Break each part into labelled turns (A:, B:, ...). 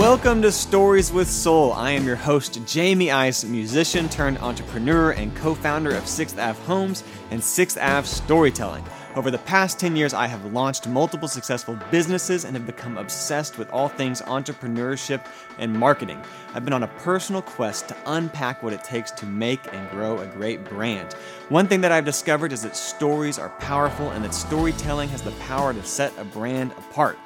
A: Welcome to Stories with Soul. I am your host, Jamie Ice, musician turned entrepreneur and co founder of 6th Ave Homes and 6th Ave Storytelling. Over the past 10 years, I have launched multiple successful businesses and have become obsessed with all things entrepreneurship and marketing. I've been on a personal quest to unpack what it takes to make and grow a great brand. One thing that I've discovered is that stories are powerful and that storytelling has the power to set a brand apart.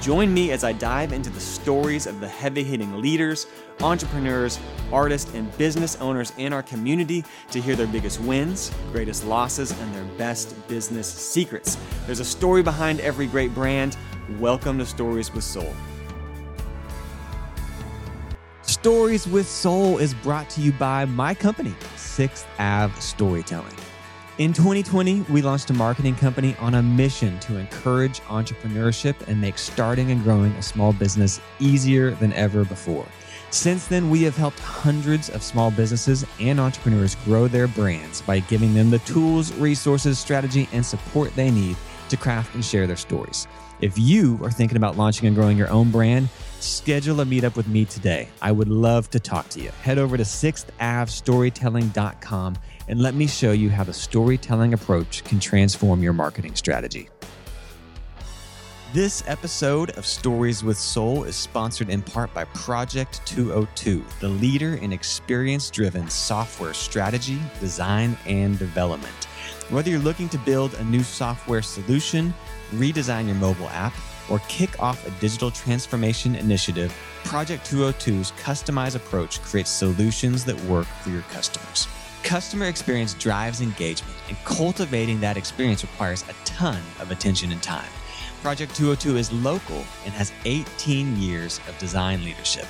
A: Join me as I dive into the stories of the heavy hitting leaders, entrepreneurs, artists, and business owners in our community to hear their biggest wins, greatest losses, and their best business secrets. There's a story behind every great brand. Welcome to Stories with Soul. Stories with Soul is brought to you by my company, 6th Ave Storytelling. In 2020, we launched a marketing company on a mission to encourage entrepreneurship and make starting and growing a small business easier than ever before. Since then, we have helped hundreds of small businesses and entrepreneurs grow their brands by giving them the tools, resources, strategy, and support they need to craft and share their stories. If you are thinking about launching and growing your own brand, schedule a meetup with me today. I would love to talk to you. Head over to 6thAveStorytelling.com and let me show you how the storytelling approach can transform your marketing strategy. This episode of Stories with Soul is sponsored in part by Projekt202, the leader in experience driven software strategy, design, and development. Whether you're looking to build a new software solution, redesign your mobile app, or kick off a digital transformation initiative, Projekt202's customized approach creates solutions that work for your customers. Customer experience drives engagement, and cultivating that experience requires a ton of attention and time. Projekt202 is local and has 18 years of design leadership.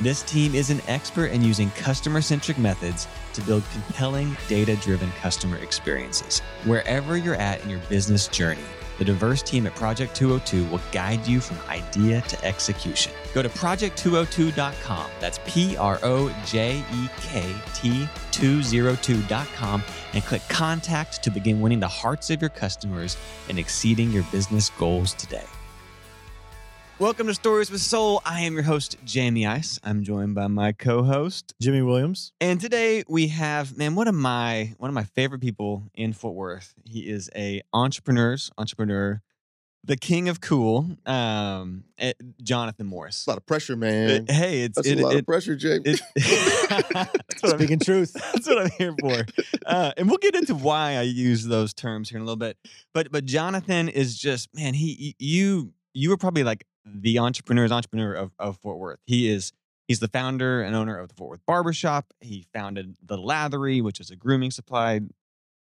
A: This team is an expert in using customer centric methods to build compelling, data driven customer experiences. Wherever you're at in your business journey, the diverse team at Projekt202 will guide you from idea to execution. Go to projekt202.com. That's P R O J E K T 202.com and click contact to begin winning the hearts of your customers and exceeding your business goals today. Welcome to Stories with Soul. I am your host, Jamie Ice. I'm joined by my co-host,
B: Jimmy Williams.
A: and today we have man, one of my one of my favorite people in Fort Worth. He is a entrepreneurs entrepreneur, the king of cool, um, eh, Jonathan Morris.
C: A lot of pressure, man.
A: Uh, hey, it's
C: That's
A: it,
C: a lot
A: it-
C: of pressure, Jamie.
A: it- that's, what I'm,
B: Speaking truth.
A: that's what I'm here for. Uh, and we'll get into why I use those terms here in a little bit. But but Jonathan is just man, he you you were probably like the entrepreneur's entrepreneur of, of Fort Worth. He is he's the founder and owner of the Fort Worth Barbershop. He founded the Lathery, which is a grooming supply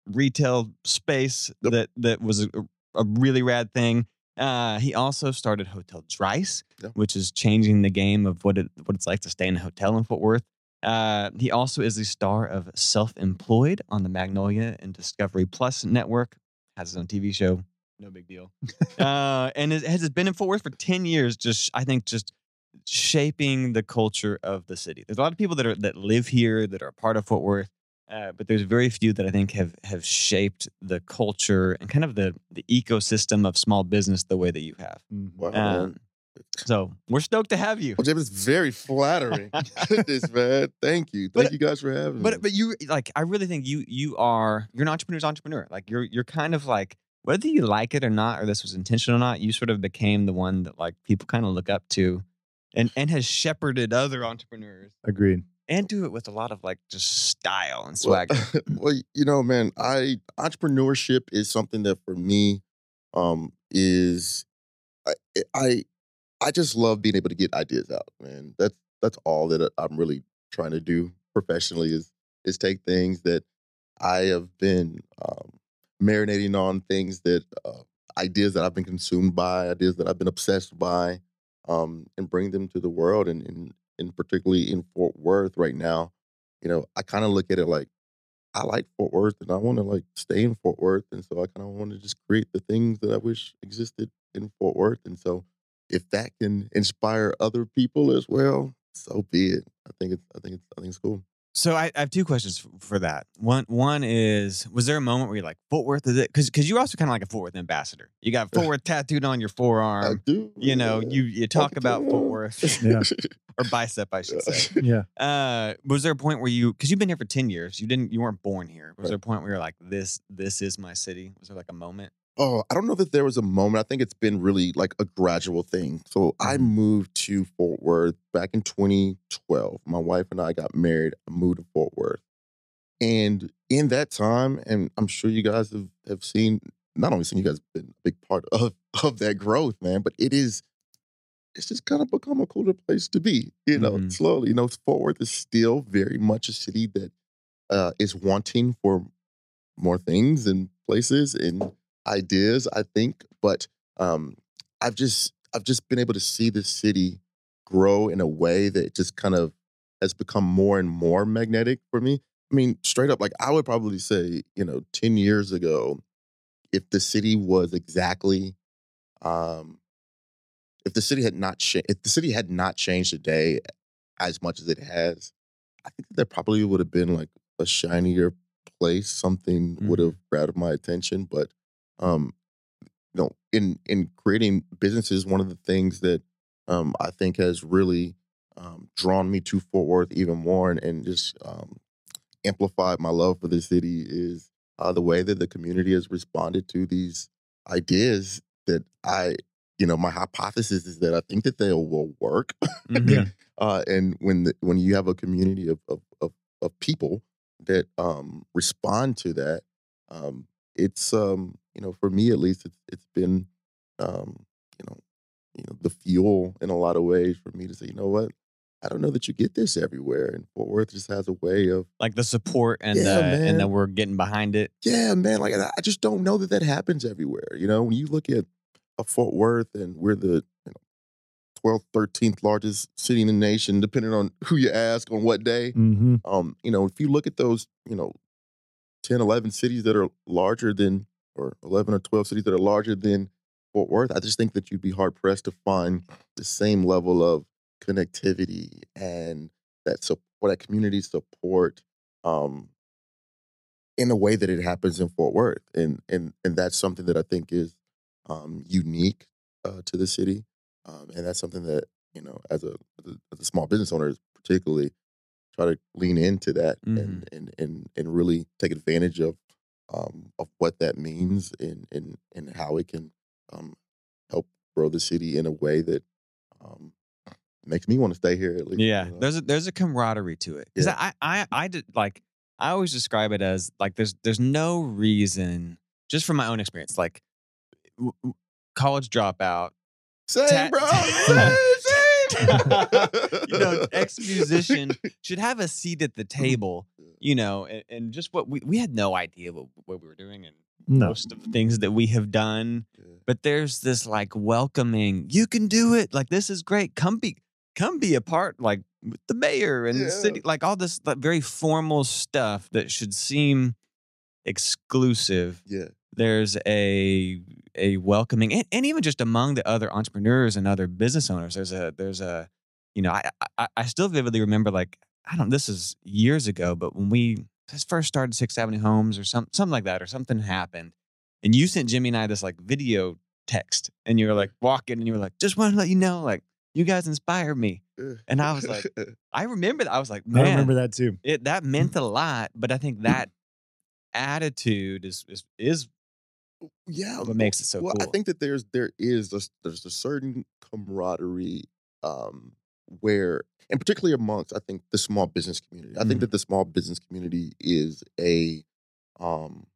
A: retail space
C: Yep.
A: that that was a, a really rad thing. Uh, he also started Hotel Dryce,
C: Yeah.
A: which is changing the game of what it what it's like to stay in a hotel in Fort Worth. Uh, he also is the star of Self Employed on the Magnolia and Discovery Plus network. Has his own TV show. No big deal. uh, and is, has it been in Fort Worth for ten years. Just I think just shaping the culture of the city. There's a lot of people that are that live here that are a part of Fort Worth. Uh, but there's very few that I think have have shaped the culture and kind of the the ecosystem of small business the way that you have.
C: Wow.
A: Um, so we're stoked to have you.
C: well, Jake, it's very flattering. Goodness, man. Thank you. Thank
A: But-
C: you guys for having me.
A: But but you like I really think you you are you're an entrepreneur's entrepreneur. Like you're you're kind of like whether you like it or not, or this was intentional or not, you sort of became the one that like people kind of look up to, and and has shepherded other entrepreneurs
B: Agreed.
A: and do it with a lot of like just style and
C: well,
A: swagger.
C: well, you know, man, I entrepreneurship is something that for me um is I I I just love being able to get ideas out, man. That's that's all that I'm really trying to do professionally is is take things that I have been um, marinating on, things that uh, ideas that I've been consumed by, ideas that I've been obsessed by, um, and bring them to the world. And, and and particularly in Fort Worth right now, you know, I kind of look at it like I like Fort Worth and I want to like stay in Fort Worth, and so I kind of want to just create the things that I wish existed in Fort Worth, and so if that can inspire other people as well, so be it. I think it's I think it's I think it's cool.
A: So I, I have two questions f- for that. One one is was there a moment where you're like Fort Worth is it? Because because you're also kind of like a Fort Worth ambassador. You got Fort Worth tattooed on your
C: I
A: forearm.
C: do.
A: You know,
C: yeah.
A: you you talk
C: Fuck it,
A: about Fort. Worth
B: Yeah.
A: or bicep, I should say.
B: Yeah.
A: Uh, was there a point where you because you've been here for ten years, you didn't you weren't born here. Was
C: Right.
A: there a point where you're like this this is my city? Was there like a moment?
C: Oh, I don't know that there was a moment. I think it's been really like a gradual thing. So I
A: Mhm.
C: moved to Fort Worth back in 2012. My wife and I got married. I moved to Fort Worth. And in that time, and I'm sure you guys have, have seen, not only seen you guys been a big part of, of that growth, man, but it is, it's just kind of become a cooler place to be, you know,
A: Mhm.
C: slowly. You know, Fort Worth is still very much a city that uh, is wanting for more things and places and ideas, I think. But um, I've just I've just been able to see the city grow in a way that just kind of has become more and more magnetic for me. I mean, straight up, like I would probably say, you know, 10 years ago, if the city was exactly um if the city had not cha- if the city had not changed today as much as it has, I think that probably would have been like a shinier place. Something would
A: Mhm.
C: have grabbed my attention. But um, you know, in in creating businesses, one of the things that um I think has really um, drawn me to Fort Worth even more and, and just um, amplified my love for the city is uh, the way that the community has responded to these ideas that I, you know, my hypothesis is that I think that they will work.
B: Yeah.
C: uh, and when the, when you have a community of of of, of people that um, respond to that, um, it's um, you know, for me at least, it's it's been um, you know, you know, the fuel in a lot of ways for me to say, you know what, I don't know that you get this everywhere, and Fort Worth just has a way of
A: Like the support and
C: Yeah,
A: and that we're getting behind it.
C: yeah, man. Like I I just don't know that that happens everywhere. You know, when you look at a Fort Worth and we're the you know, 12th, 13th largest city in the nation, depending on who you ask on what day.
B: Mm-hmm.
C: Um, you know, if you look at those, you know, 10, 11 cities that are larger than, or 11 or 12 cities that are larger than Fort Worth, I just think that you'd be hard pressed to find the same level of connectivity and that support, that community support, um, in a way that it happens in Fort Worth, and and and that's something that I think is um, unique uh, to the city, um, and that's something that you know, as a as a, as a small business owner, particularly try to lean into that and, and and and really take advantage of um, of what that means and and and how it can um, help grow the city in a way that um, makes me want to stay here at least.
A: Yeah,
C: you know?
A: there's a there's a camaraderie to it. Because
C: Yeah.
A: I, I I did like I always describe it as like there's there's no reason just from my own experience like w- w- college dropout.
C: same,
A: Ta-
C: bro. same.
A: You know, ex musician should have a seat at the table. You know, and, and just what we we had no idea what what we were doing and
B: No.
A: most of the things that we have done.
C: Yeah.
A: But there's this like welcoming. You can do it. Like this is great. Come be come be a part like with the mayor and the city. Like all this like, very formal stuff that should seem exclusive.
C: Yeah.
A: There's a a welcoming and, and even just among the other entrepreneurs and other business owners. There's a there's a you know I I, I still vividly remember like I don't this is years ago, but when we first started Sixth Avenue Homes or some something like that or something happened, and you sent Jimmy and I this like video text, and you were like walking, and you were like, just want to let you know, like you guys inspire me. And I was like, I remember that. I was like, man, I
B: remember that too.
A: it that meant a lot. But I think that attitude is is is
C: yeah,
A: what makes it so
C: well,
A: cool.
C: I think that there's there is a, there's a certain camaraderie um, where, and particularly amongst I think the small business community. I think
A: Mhm.
C: that the small business community is a um,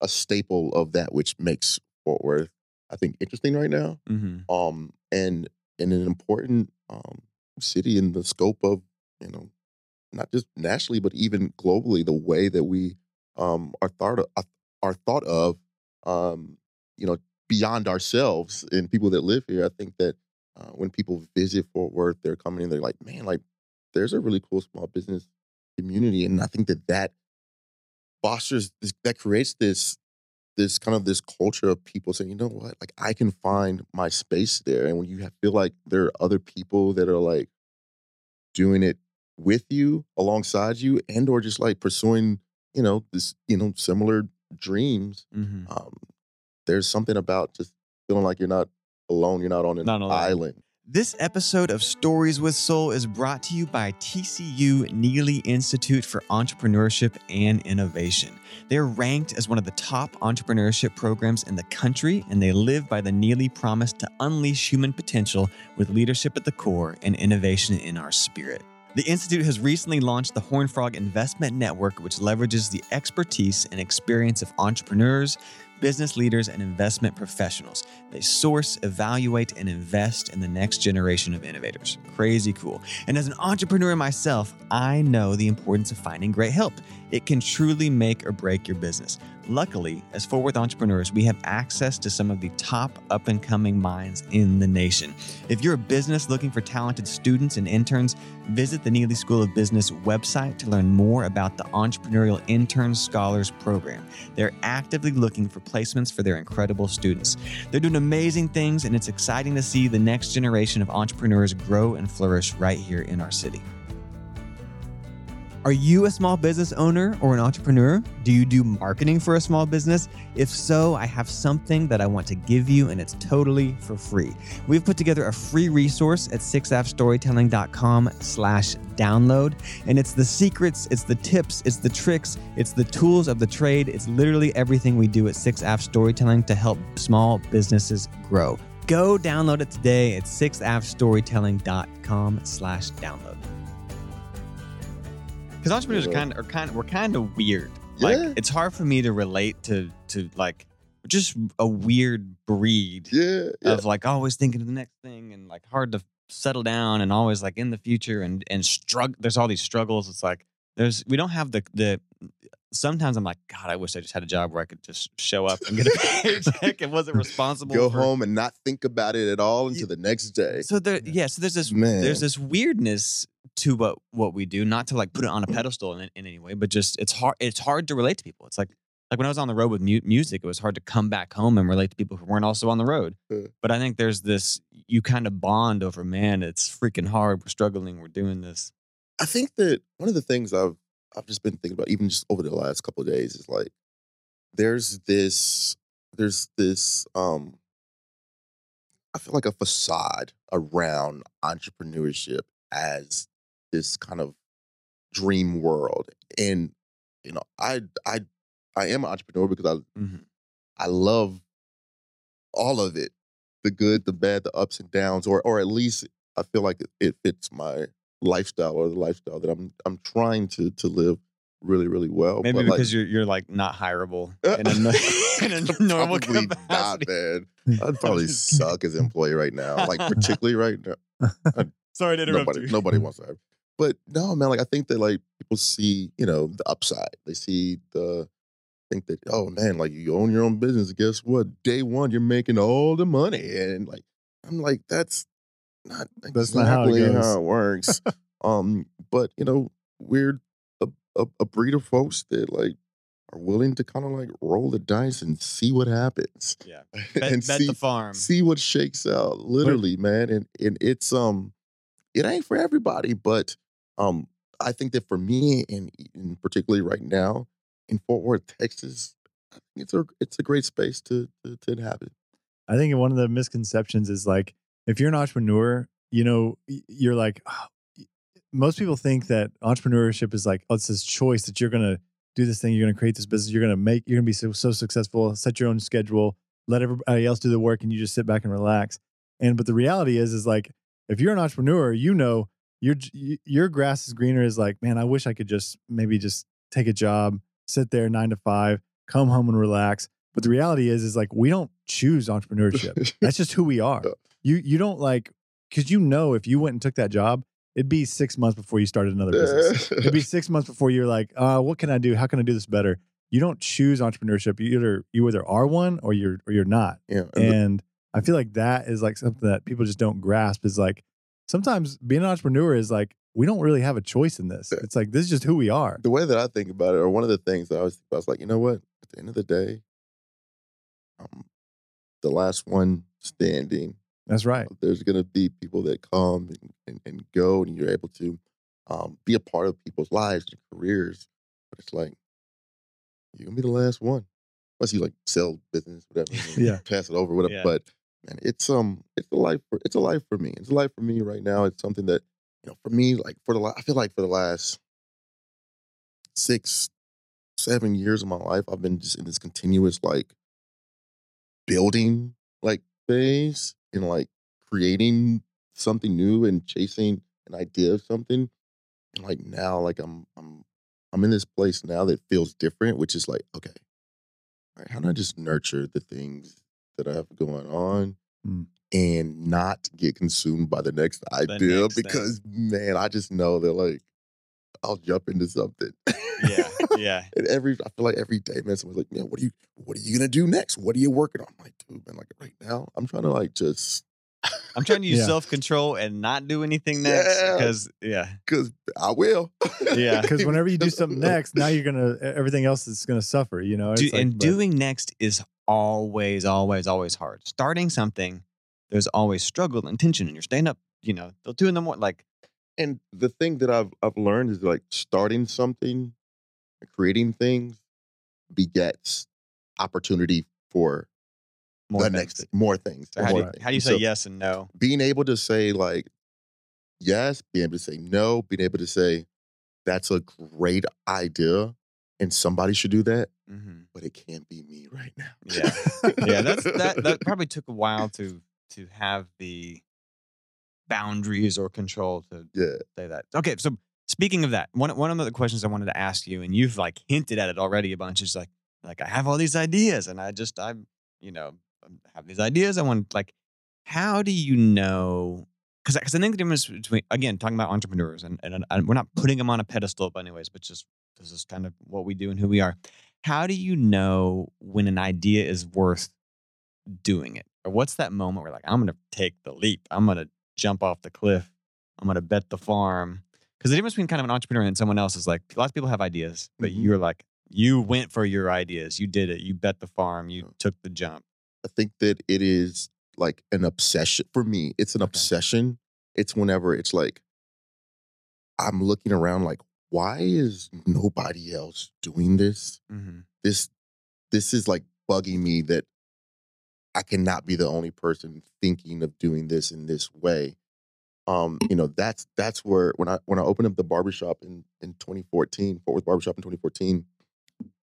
C: a staple of that which makes Fort Worth I think interesting right now.
A: Mhm.
C: Um, and and an important um, city in the scope of you know not just nationally but even globally the way that we um, are thought of, are thought of um, you know beyond ourselves and people that live here. I think that uh, when people visit Fort Worth, they're coming in, they're like, man, like there's a really cool small business community, and I think that that fosters this, that creates this this kind of this culture of people saying, you know what, like I can find my space there, and when you have, feel like there are other people that are like doing it with you, alongside you, and or just like pursuing, you know, this, you know, similar dreams.
A: Mhm.
C: Um, there's something about just feeling like you're not alone. You're not on an
A: Not
C: island.
A: This episode of Stories with Soul is brought to you by TCU Neeley Institute for Entrepreneurship and Innovation. They're ranked as one of the top entrepreneurship programs in the country, and they live by the Neeley promise to unleash human potential with leadership at the core and innovation in our spirit. The Institute has recently launched the Horn Frog Investment Network, which leverages the expertise and experience of entrepreneurs, business leaders, and investment professionals. They source, evaluate, and invest in the next generation of innovators. Crazy cool. And as an entrepreneur myself, I know the importance of finding great help. It can truly make or break your business. Luckily, as Fort Worth entrepreneurs, we have access to some of the top up and coming minds in the nation. If you're a business looking for talented students and interns, visit the Neeley School of Business website to learn more about the Entrepreneurial Intern Scholars Program. They're actively looking for placements for their incredible students. They're doing amazing things, and it's exciting to see the next generation of entrepreneurs grow and flourish right here in our city. Are you a small business owner or an entrepreneur? Do you do marketing for a small business? If so, I have something that I want to give you, and it's totally for free. We've put together a free resource at 6fstorytelling.com slash download, and it's the secrets, it's the tips, it's the tricks, it's the tools of the trade. It's literally everything we do at 6F Storytelling to help small businesses grow. Go download it today at 6fstorytelling.com slash download. Because entrepreneurs are kind of are kind of we're kind of weird. Like
C: Yeah.
A: it's hard for me to relate to to like just a weird breed
C: Yeah. yeah.
A: of like always thinking of the next thing and like hard to settle down and always like in the future and and struggle. There's all these struggles. It's like there's we don't have the the. Sometimes I'm like, God, I wish I just had a job where I could just show up and get a paycheck and wasn't responsible.
C: Go
A: for,
C: home and not think about it at all until the next day.
A: So there, yeah. So there's this
C: Man.
A: there's this weirdness to what what we do. Not to like put it on a pedestal in, in any way, but just it's hard. It's hard to relate to people. It's like like when I was on the road with mu- music, it was hard to come back home and relate to people who weren't also on the road.
C: Yeah.
A: But I think there's this you kind of bond over. Man, it's freaking hard. We're struggling. We're doing this.
C: I think that one of the things I've I've just been thinking about, even just over the last couple of days, is like there's this there's this um I feel like a facade around entrepreneurship as this kind of dream world. And you know, I I I am an entrepreneur because I
A: Mhm.
C: I love all of it. The good, the bad, the ups and downs, or or at least I feel like it, it fits my lifestyle or the lifestyle that I'm I'm trying to to live really, really well.
A: Maybe
C: but like,
A: because you're you're like not hireable in a, in a normal
C: probably
A: capacity.
C: not, man. I'd probably suck as an employee right now. Like particularly right now.
A: Sorry to interrupt
C: Nobody
A: you.
C: nobody wants to hire. But no, man, like I think that like people see, you know, the upside. They see the think that, oh man, like you own your own business. Guess what? Day one, you're making all the money. And like I'm like, that's not
B: That's not how it
C: exactly
B: goes.
C: how it works. um, but you know, we're a, a, a breed of folks that like are willing to kind of like roll the dice and see what happens.
A: Yeah. Bet,
C: and
A: bet
C: see,
A: the farm.
C: see what shakes out literally man and and it's um it ain't for everybody but um i think that for me and, and particularly right now in fort worth texas it's a it's a great space to to, to inhabit
B: I think one of the misconceptions is like if you're an entrepreneur, you know, you're like "Ah, most people think that entrepreneurship is like oh, it's this choice that you're gonna do this thing, you're gonna create this business, you're gonna make, you're gonna be so, so successful, set your own schedule, let everybody else do the work, and you just sit back and relax. And but the reality is, is like if you're an entrepreneur, you know your your grass is greener. Is like man, I wish I could just maybe just take a job, sit there nine to five, come home and relax. But the reality is, is like we don't choose entrepreneurship. That's just who we are. You you don't like because you know if you went and took that job, it'd be six months before you started another business. It'd be six months before you're like, uh, what can I do? How can I do this better? You don't choose entrepreneurship. You either you either are one or you're or you're not.
C: yeah and the-
B: I feel like that is like something that people just don't grasp. Is like sometimes being an entrepreneur is like we don't really have a choice in this. It's like this is just who we are.
C: the way that i think about it or one of the things that i always think about is like you know what at the end of the day um the last one standing
B: That's right.
C: there's going to be people that come and, and, and go and you're able to um, be a part of people's lives and careers. But it's like you're gonna be the last one, unless you like sell business, whatever.
B: Yeah.
C: pass it over, whatever.
A: Yeah.
C: But man, it's um, it's a life for it's a life for me. It's a life for me right now. It's something that you know, for me, like for the I feel like for the last six, seven years of my life, I've been just in this continuous like building like phase and like creating something new and chasing an idea of something. And like now, like I'm I'm I'm in this place now that feels different, which is like, okay, right, how do I just nurture the things that I have going on
B: Mm.
C: and not get consumed by the next idea?
A: next thing.
C: because man, I just know that like I'll jump into something.
A: Yeah, yeah.
C: and every I feel like every day, man, someone's like, man, what are you what are you gonna do next? What are you working on? I'm like, dude, man, like right now, I'm trying to like just
A: I'm trying to use
B: Yeah.
A: self control and not do anything next
C: Yeah.
A: because yeah,
C: because I will.
A: Yeah.
B: Because whenever you do something next, now you're gonna everything else is gonna suffer. You know,
A: Do-
B: like,
A: and
B: but-
A: doing next is always, always, always hard. Starting something, there's always struggle and tension, and you're staying up. You know, they'll do in the morning. Like,
C: And the thing that I've I've learned is like starting something, creating things begets opportunity for
A: more
C: the
A: things.
C: next more things.
A: So how do
C: more
A: you,
C: things.
A: how do you say
C: so
A: yes and no?
C: Being able to say like yes, being able to say no, being able to say that's a great idea and somebody should do that,
A: hmm
C: but it can't be me right now.
A: Yeah, yeah. That's that. That probably took a while to to have the boundaries or control to
C: yeah.
A: say that. Okay, so speaking of that, one one of the questions I wanted to ask you, and you've like hinted at it already a bunch, is like like I have all these ideas, and I just I'm you know um, have these ideas. I want like, how do you know? Because because I think the difference between again talking about entrepreneurs, and, and and we're not putting them on a pedestal, by anyways, but just this is kind of what we do and who we are. How do you know when an idea is worth doing it, or what's that moment where like I'm gonna take the leap, I'm gonna jump off the cliff, I'm gonna bet the farm. Because the difference between kind of an entrepreneur and someone else is like lots of people have ideas, but
C: Mhm.
A: you're like you went for your ideas, you did it, you bet the farm, you took the jump.
C: I think that it is like an obsession for me. It's an
A: Okay.
C: obsession. It's whenever it's like I'm looking around like, why is nobody else doing this?
A: Mm-hmm.
C: This this is like bugging me that I cannot be the only person thinking of doing this in this way. Um, you know, that's that's where when I when I opened up the barbershop in in 2014, Fort Worth Barbershop in 2014,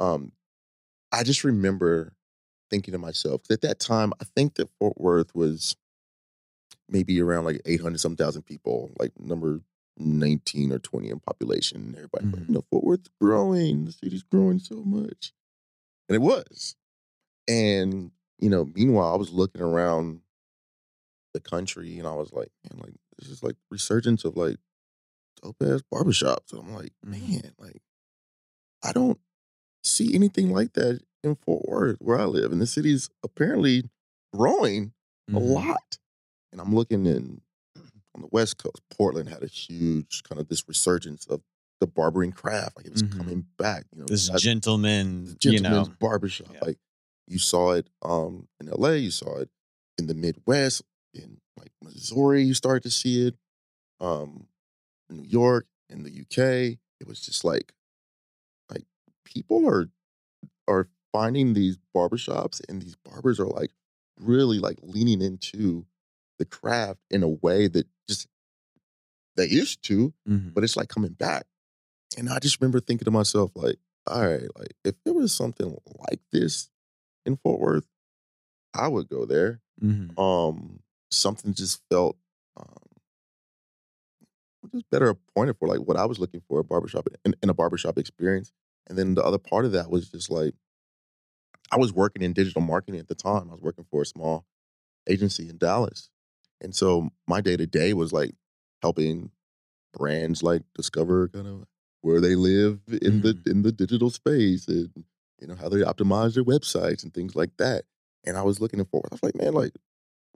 C: um, I just remember thinking to myself at that time I think that Fort Worth was maybe around like 800 some thousand people, like number 19 or 20 in population. Everybody, like,
A: Mhm.
C: you know, Fort Worth's growing, the city's growing so much. And it was. And, you know, meanwhile, I was looking around the country and I was like, man, like, this is like resurgence of like dope ass barbershops. And I'm like,
A: Mhm.
C: man, like, I don't see anything like that in Fort Worth where I live. And the city's apparently growing
A: Mm-hmm.
C: a lot. And I'm looking in on the West Coast. Portland had a huge kind of this resurgence of the barbering craft. Like it was
A: Mhm.
C: coming back. You know,
A: This
C: I-
A: gentleman, you
C: gentleman's
A: know,
C: barbershop.
A: Yeah.
C: Like you saw it um in LA, you saw it in the Midwest, in like Missouri, you started to see it. Um New York, in the UK. It was just like like people are are finding these barbershops and these barbers are like really like leaning into the craft in a way that just they used to,
A: Mhm.
C: but it's like coming back. And I just remember thinking to myself, like, all right, like if there was something like this in Fort Worth, I would go there.
A: Mhm.
C: Um, something just felt um just better appointed for like what I was looking for a barbershop in, in a barbershop experience. And then the other part of that was just like I was working in digital marketing at the time. I was working for a small agency in Dallas. And so my day to day was like helping brands like discover kind of where they live in the in the digital space and you know how they optimize their websites and things like that. And I was looking forward. I was like, man, like,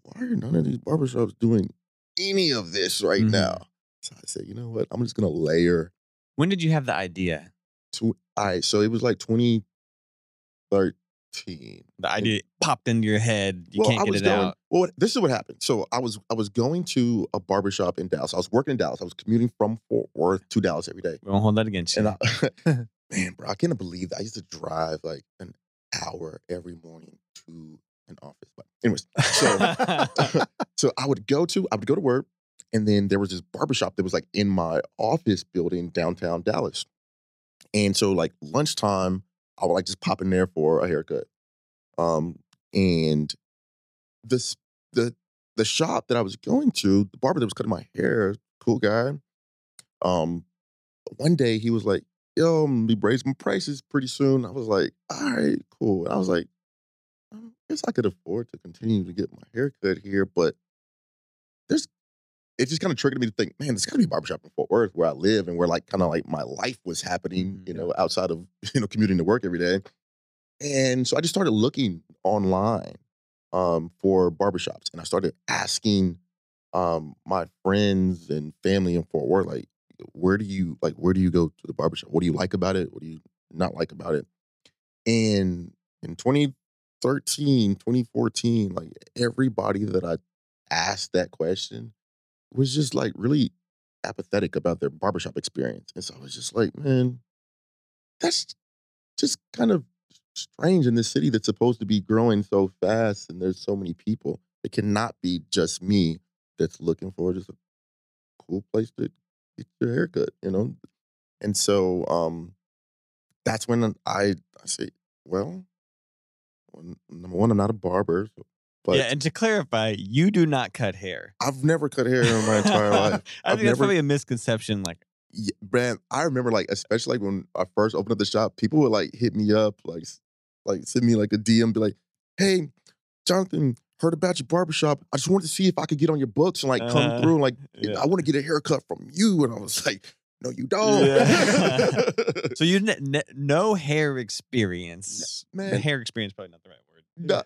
C: why are none of these barbershops doing any of this right
A: Mhm.
C: now? So I said, you know what? I'm just gonna layer
A: When did you have the idea?
C: to right, so it was like 2013,
A: The idea popped into your head. You
C: well,
A: can't
C: I
A: get
C: was
A: it
C: going.
A: out.
C: Well, this is what happened. So I was I was going to a barbershop in Dallas. I was working in Dallas. I was commuting from Fort Worth to Dallas every day.
A: We won't hold that against you.
C: And I, man, bro, I can't believe that I used to drive like an hour every morning to office. But anyways, so so I would go to I would go to work, and then there was this barbershop that was like in my office building downtown Dallas. And so like lunchtime, I would like just pop in there for a haircut. Um, and this the the shop that I was going to, the barber that was cutting my hair, cool guy. Um, one day he was like, "Yo, I'm be raising prices pretty soon." I was like, "All right, cool." And I was like, "I guess I could afford to continue to get my haircut here, but there's." It just kind of triggered me to think, man, there's got to be a barbershop in Fort Worth where I live and where like kind of like my life was happening,
A: Mhm.
C: you know, outside of you know commuting to work every day. And so I just started looking online um, for barbershops, and I started asking um, my friends and family in Fort Worth, like, where do you like? Where do you go to the barbershop? What do you like about it? What do you not like about it? And in 2013, 2014, like everybody that I asked that question was just like really apathetic about their barbershop experience. And so I was just like, man, that's just kind of strange in this city that's supposed to be growing so fast and there's so many people. It cannot be just me that's looking for just a cool place to get your haircut, you know? And so um that's when I I say, well, well, number one, I'm not a barber, but
A: yeah, and to clarify, you do not cut hair.
C: I've never cut hair in my entire life.
A: I
C: I've
A: think that's
C: never-
A: probably a misconception. Like,
C: Yeah, man, I remember like especially like when I first opened up the shop, people would like hit me up, like like send me like a DM, be like, "Hey, Jonathan, heard about your barbershop. I just wanted to see if I could get on your books and like come
A: Uh,
C: through. And, like,
A: yeah.
C: I want to get a haircut from you." And I was like, "No, you don't."
A: Yeah. so you ne- ne- no hair experience.
C: Man.
A: hair experience probably not the right word.
C: No,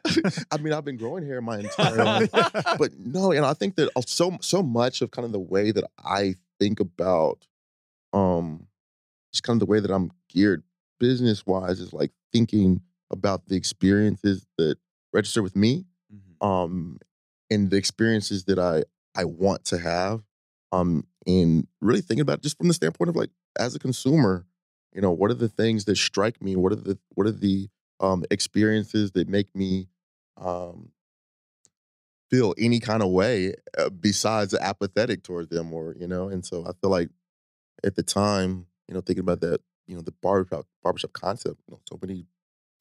C: I mean, I've been growing hair my entire life. but no, and I think that uh, so so much of kind of the way that I think about, um, just kind of the way that I'm geared business wise is like thinking about the experiences that register with me,
A: Mhm.
C: um, and the experiences that I I want to have, um, and really thinking about just from the standpoint of like as a consumer, you know, what are the things that strike me? What are the what are the um, experiences that make me um, feel any kind of way uh, besides apathetic towards them or you know and so i feel like at the time you know thinking about that you know the barbershop barbershop concept you know so many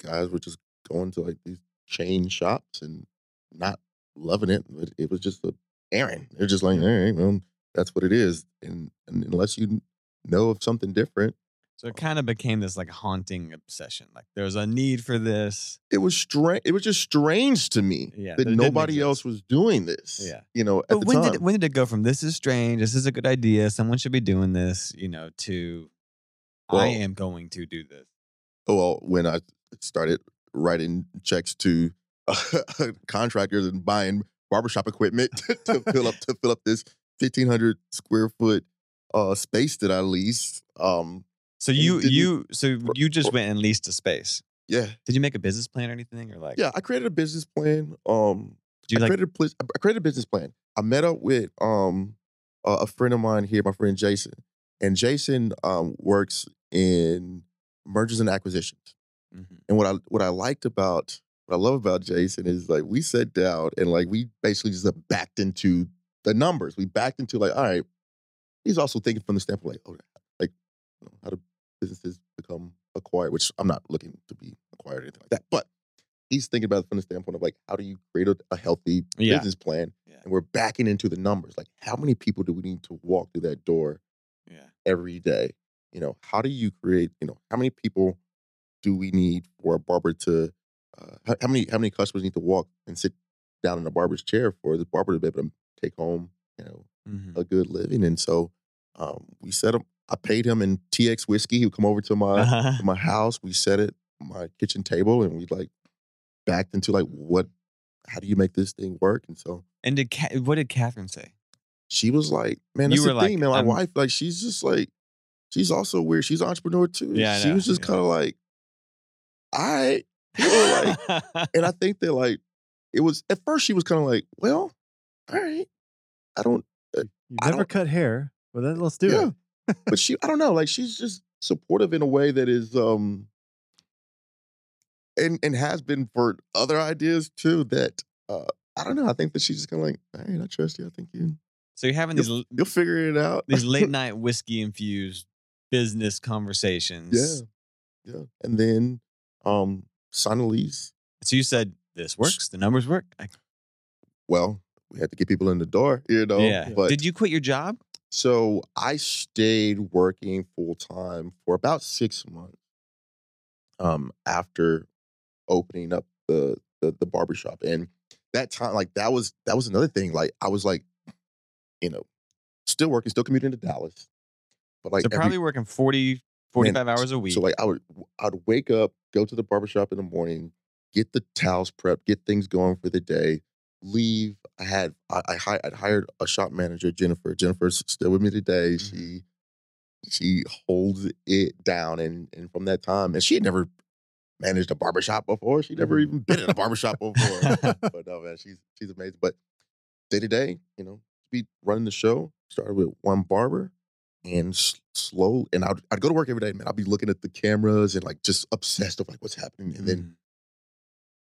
C: guys were just going to like these chain shops and not loving it but it was just a errand they're just like all right well that's what it is and, and unless you know of something different
A: So it kind of became this like haunting obsession. Like there's a need for this.
C: it was strange it was just strange to me
A: Yeah,
C: that
A: that
C: nobody else was doing this
A: Yeah.
C: you know at
A: But
C: the
A: when
C: time
A: did when did it go from this is strange, this is a good idea, someone should be doing this, you know, to I am going to do this.
C: Oh, well, when I started writing checks to contractors and buying barbershop equipment to fill up to fill up this fifteen hundred square foot uh, space that I leased. Um,
A: So you you so you just went and leased a space.
C: yeah,
A: Did you make a business plan or anything, or like
C: yeah. I created a business plan. Um,
A: did you
C: I
A: like
C: created a created a business plan. I met up with um a, a friend of mine here, my friend Jason, and Jason um works in mergers and acquisitions.
A: Mhm.
C: And what I what I liked about what I love about Jason is like we sat down and like we basically just uh, backed into the numbers. We backed into like, all right, he's also thinking from the standpoint like, oh, like you know, how do businesses become acquired? Which I'm not looking to be acquired or anything like that, but he's thinking about it from the standpoint of like, how do you create a, a healthy
A: Yeah.
C: business plan?
A: Yeah.
C: And we're backing into the numbers. Like, how many people do we need to walk through that door
A: yeah.
C: every day. You know, how do you create? You know, how many people do we need for a barber to? Uh, how, how many how many customers need to walk and sit down in a barber's chair for the barber to be able to take home? You know,
A: Mhm.
C: a good living. And so um, we set up. I paid him in TX whiskey. He would come over to my
A: Uh-huh.
C: to my house. We set it my kitchen table, and we like backed into like what? How do you make this thing work? And so
A: And did Ca- what did Catherine say?
C: she was like, "Man,
A: You
C: that's
A: were
C: the
A: like,
C: thing, man. My
A: I'm-
C: wife, like, she's just like, she's also weird. She's an entrepreneur too.
A: Yeah,
C: she was just
A: yeah.
C: kind of like, I people were like, and I think that like it was at first she was kind of like, well, all right, I don't,
B: You
C: I
B: never
C: don't-
B: cut hair. Well, then let's do
C: yeah,
B: it.
C: but she, I don't know, like she's just supportive in a way that is, um, and and has been for other ideas too. That uh, I don't know. I think that she's just kind of like, all right, I trust you. I think you
A: so you're having these
C: you'll, you'll figure it out.
A: these late night whiskey infused business conversations.
C: yeah, yeah, and then um, Sonalise.
A: So you said this works. The numbers work. I,
C: Well, we had to get people in the door, you know.
A: yeah.
C: But
A: Did you quit your job?
C: So I stayed working full time for about six months um, after opening up the, the the barbershop. And that time, like that was that was another thing. Like I was like, you know, still working, still commuting to Dallas. But like
A: so
C: every-
A: probably working 40, 45 hours a week.
C: so like I would I'd wake up, go to the barbershop in the morning, get the towels prepped, get things going for the day, leave. I had I, I I'd hired a shop manager, Jennifer. Jennifer's still with me today.
A: Mhm.
C: She she holds it down and and from that time, and she had never managed a barbershop before. She never even been in a barbershop before. but no man, she's she's amazing. But day to day, you know, be running the show. Started with one barber and slow. And I'd, I'd go to work every day, man. I'd be looking at the cameras and like just obsessed with like what's happening. And then,
A: Mhm.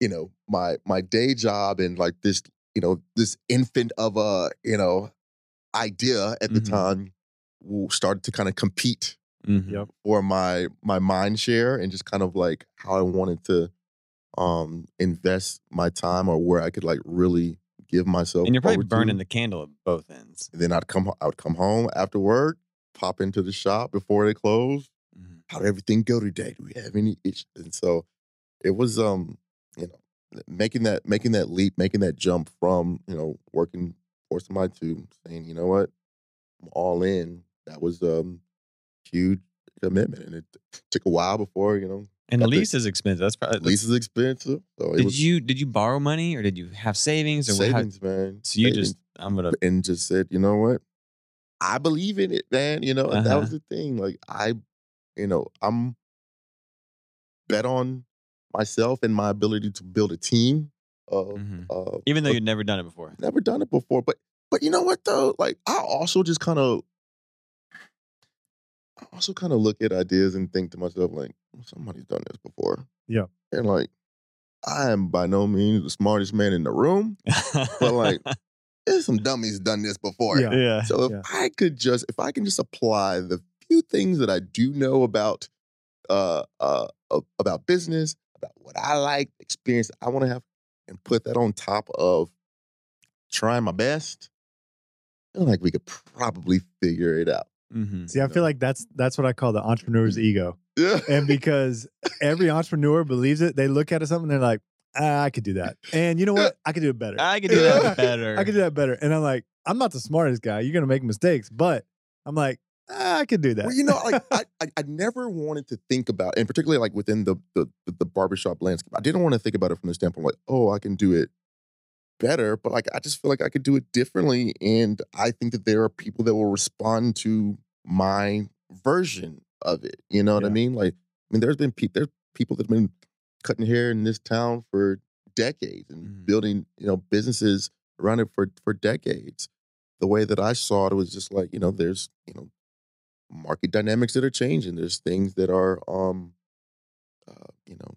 C: You know, my my day job and like this, you know, this infant of a, you know, idea at the
A: Mhm.
C: time w- started to kind of compete
A: Mhm.
C: For my my mind share and just kind of like how I wanted to um invest my time or where I could like really give myself
A: And you're probably
C: over to.
A: burning the candle at both ends.
C: And then I'd come I would come home after work, pop into the shop before they close.
A: Mhm.
C: How did everything go today? Do we have any issues? And so it was um, you know, making that making that leap, making that jump from, you know, working for somebody to saying, you know what, I'm all in. That was um huge commitment. And it took a while before, you know,
A: And the lease is expensive. That's probably
C: lease is expensive. So
A: Did
C: was
A: you did you borrow money or did you have savings or how-
C: savings, man.
A: so you
C: savings.
A: just I'm gonna
C: and just said, you know what? I believe in it, man. You know, and that
A: Uh-huh.
C: was the thing. Like I, you know, I'm bet on myself and my ability to build a team. Of,
A: Mhm.
C: uh,
A: even though you'd never done it before.
C: never done it before, but but you know what though? Like I also just kind of, I also kind of look at ideas and think to myself like, somebody's done this before.
B: Yeah.
C: and like, I am by no means the smartest man in the room. But like, there's some dummies done this before.
B: Yeah.
A: yeah.
C: So if
B: Yeah.
C: I could just, if I can just apply the few things that I do know about, uh, uh, about business, about what I like, experience I want to have, and put that on top of trying my best, I feel like we could probably figure it out.
A: Mhm.
B: See, I feel like that's that's what I call the entrepreneur's ego.
C: Yeah.
B: And because every entrepreneur believes it, they look at it something and they're like, ah, I could do that. And you know what? I could do it better.
A: I could do that better.
B: I could do that better. And I'm like, I'm not the smartest guy. You're gonna make mistakes, but I'm like, I could do that.
C: Well, you know, like I, I, I never wanted to think about, and particularly like within the the the barbershop landscape, I didn't want to think about it from the standpoint like, oh, I can do it better, but like I just feel like I could do it differently, and I think that there are people that will respond to my version of it. You know what I mean? Like, I mean, there's been people, there's people that've been cutting hair in this town for decades and
A: Mhm.
C: building, you know, businesses around it for for decades. The way that I saw it was just like, you know, there's, you know, market dynamics that are changing. There's things that are, um, uh, you know,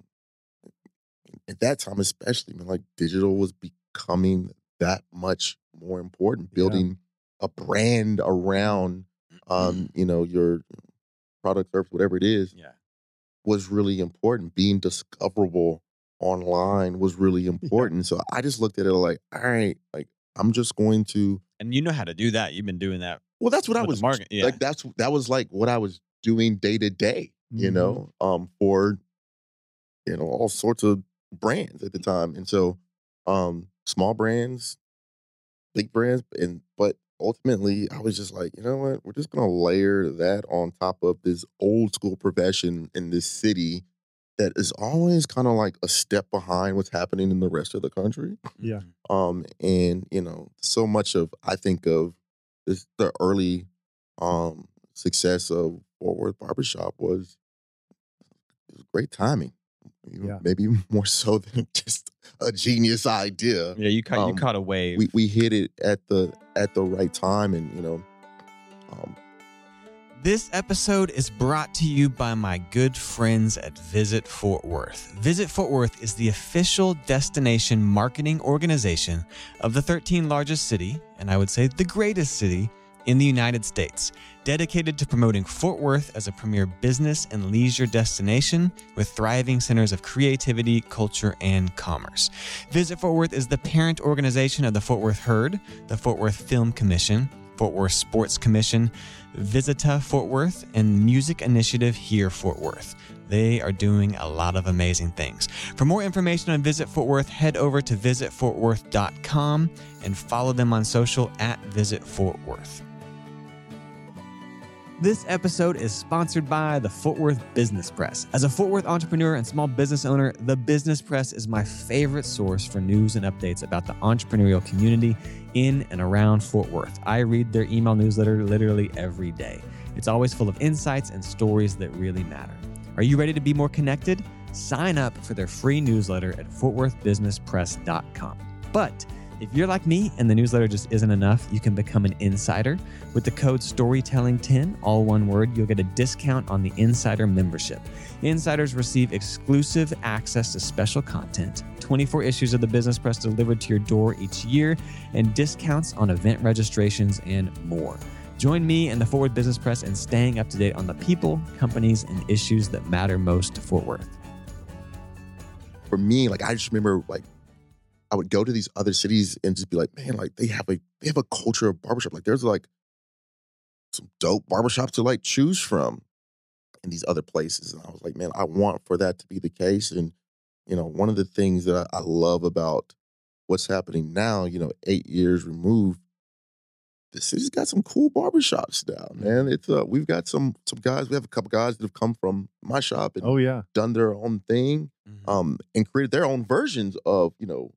C: at that time especially, man, like digital was becoming that much more important.
B: Yeah.
C: Building a brand around, um, you know, your product, service, whatever it is,
A: yeah.
C: was really important. Being discoverable online was really important. So I just looked at it like, all right, like I'm just going to.
A: And you know how to do that. You've been doing that.
C: Well, that's what I was
A: market, yeah.
C: like. That's that was like what I was doing day to day. You
B: Mhm.
C: know, um, for you know all sorts of brands at the time, and so um, small brands, big brands, and but ultimately I was just like, you know what, we're just gonna layer that on top of this old school profession in this city that is always kind of like a step behind what's happening in the rest of the country.
B: Yeah.
C: Um, and you know, so much of I think of this the early um success of Fort Worth Barbershop was, was great timing.
B: Yeah.
C: maybe more so than just a genius idea.
A: Yeah, you caught you
C: Um,
A: caught a wave.
C: We we hit it at the at the right time, and you know, um,
A: This episode is brought to you by my good friends at Visit Fort Worth. Visit Fort Worth is the official destination marketing organization of the 13 largest city, and I would say the greatest city in the United States, dedicated to promoting Fort Worth as a premier business and leisure destination with thriving centers of creativity, culture, and commerce. Visit Fort Worth is the parent organization of the Fort Worth Herd, the Fort Worth Film Commission, Fort Worth Sports Commission, Visit Fort Worth, and Music Initiative Hear Fort Worth. They are doing a lot of amazing things. For more information on Visit Fort Worth, head over to visitfortworth.com and follow them on social at Visit Fort Worth. This episode is sponsored by the Fort Worth Business Press. As a Fort Worth entrepreneur and small business owner, the Business Press is my favorite source for news and updates about the entrepreneurial community in and around Fort Worth. I read their email newsletter literally every day. It's always full of insights and stories that really matter. Are you ready to be more connected? Sign up for their free newsletter at fortworthbusinesspress.com. But if you're like me and the newsletter just isn't enough, you can become an insider. With the code STORYTELLING10, all one word, you'll get a discount on the insider membership. Insiders receive exclusive access to special content, 24 issues of the Business Press delivered to your door each year, and discounts on event registrations and more. Join me and the Fort Worth Business Press in staying up to date on the people, companies, and issues that matter most to Fort Worth.
C: for me, like I just remember like I would go to these other cities and just be like, man, like they have a they have a culture of barbershop. Like there's like some dope barbershops to like choose from in these other places. And I was like, man, I want for that to be the case. And you know, one of the things that I, I love about what's happening now, you know, eight years removed, the city's got some cool barbershops now, man. It's uh we've got some some guys, we have a couple guys that have come from my shop and
B: Oh yeah.
C: done their own thing um, and created their own versions of you know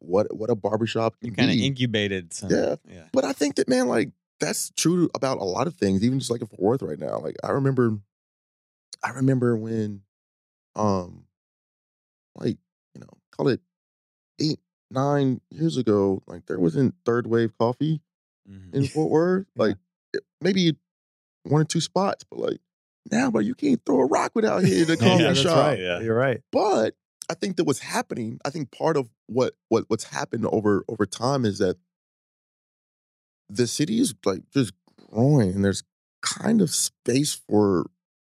C: what what a barbershop can
A: you kind of incubated some.
C: Yeah.
A: yeah.
C: but I think that man, like that's true about a lot of things, even just like in Fort Worth right now. Like I remember, I remember when, um, like you know, call it eight nine years ago, like there wasn't third wave coffee
A: Mhm.
C: in Fort Worth.
B: Yeah.
C: Like maybe one or two spots, but like now, but you can't throw a rock without hitting a
A: Yeah,
C: coffee
B: that's
C: shop.
B: right.
A: Yeah.
B: You're right.
C: But I think that what's happening, I think part of what what what's happened over over time is that the city is like just growing and there's kind of space for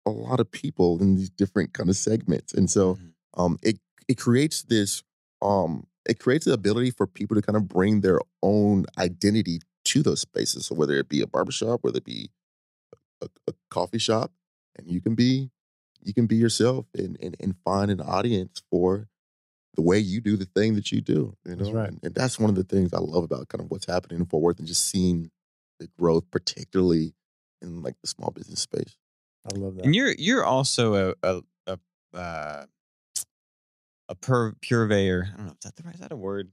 C: a lot of people in these different kind of segments. And so
A: Mhm.
C: um it it creates this um it creates the ability for people to kind of bring their own identity to those spaces. So whether it be a barbershop, whether it be a, a coffee shop, and you can be you can be yourself and, and and find an audience for the way you do the thing that you do. You know,
B: That's right.
C: and, and that's one of the things I love about kind of what's happening in Fort Worth and just seeing the growth, particularly in like the small business space.
B: I love that.
A: And you're you're also a a a, uh, a pur- purveyor. I don't know. Is that the right? Is that a word?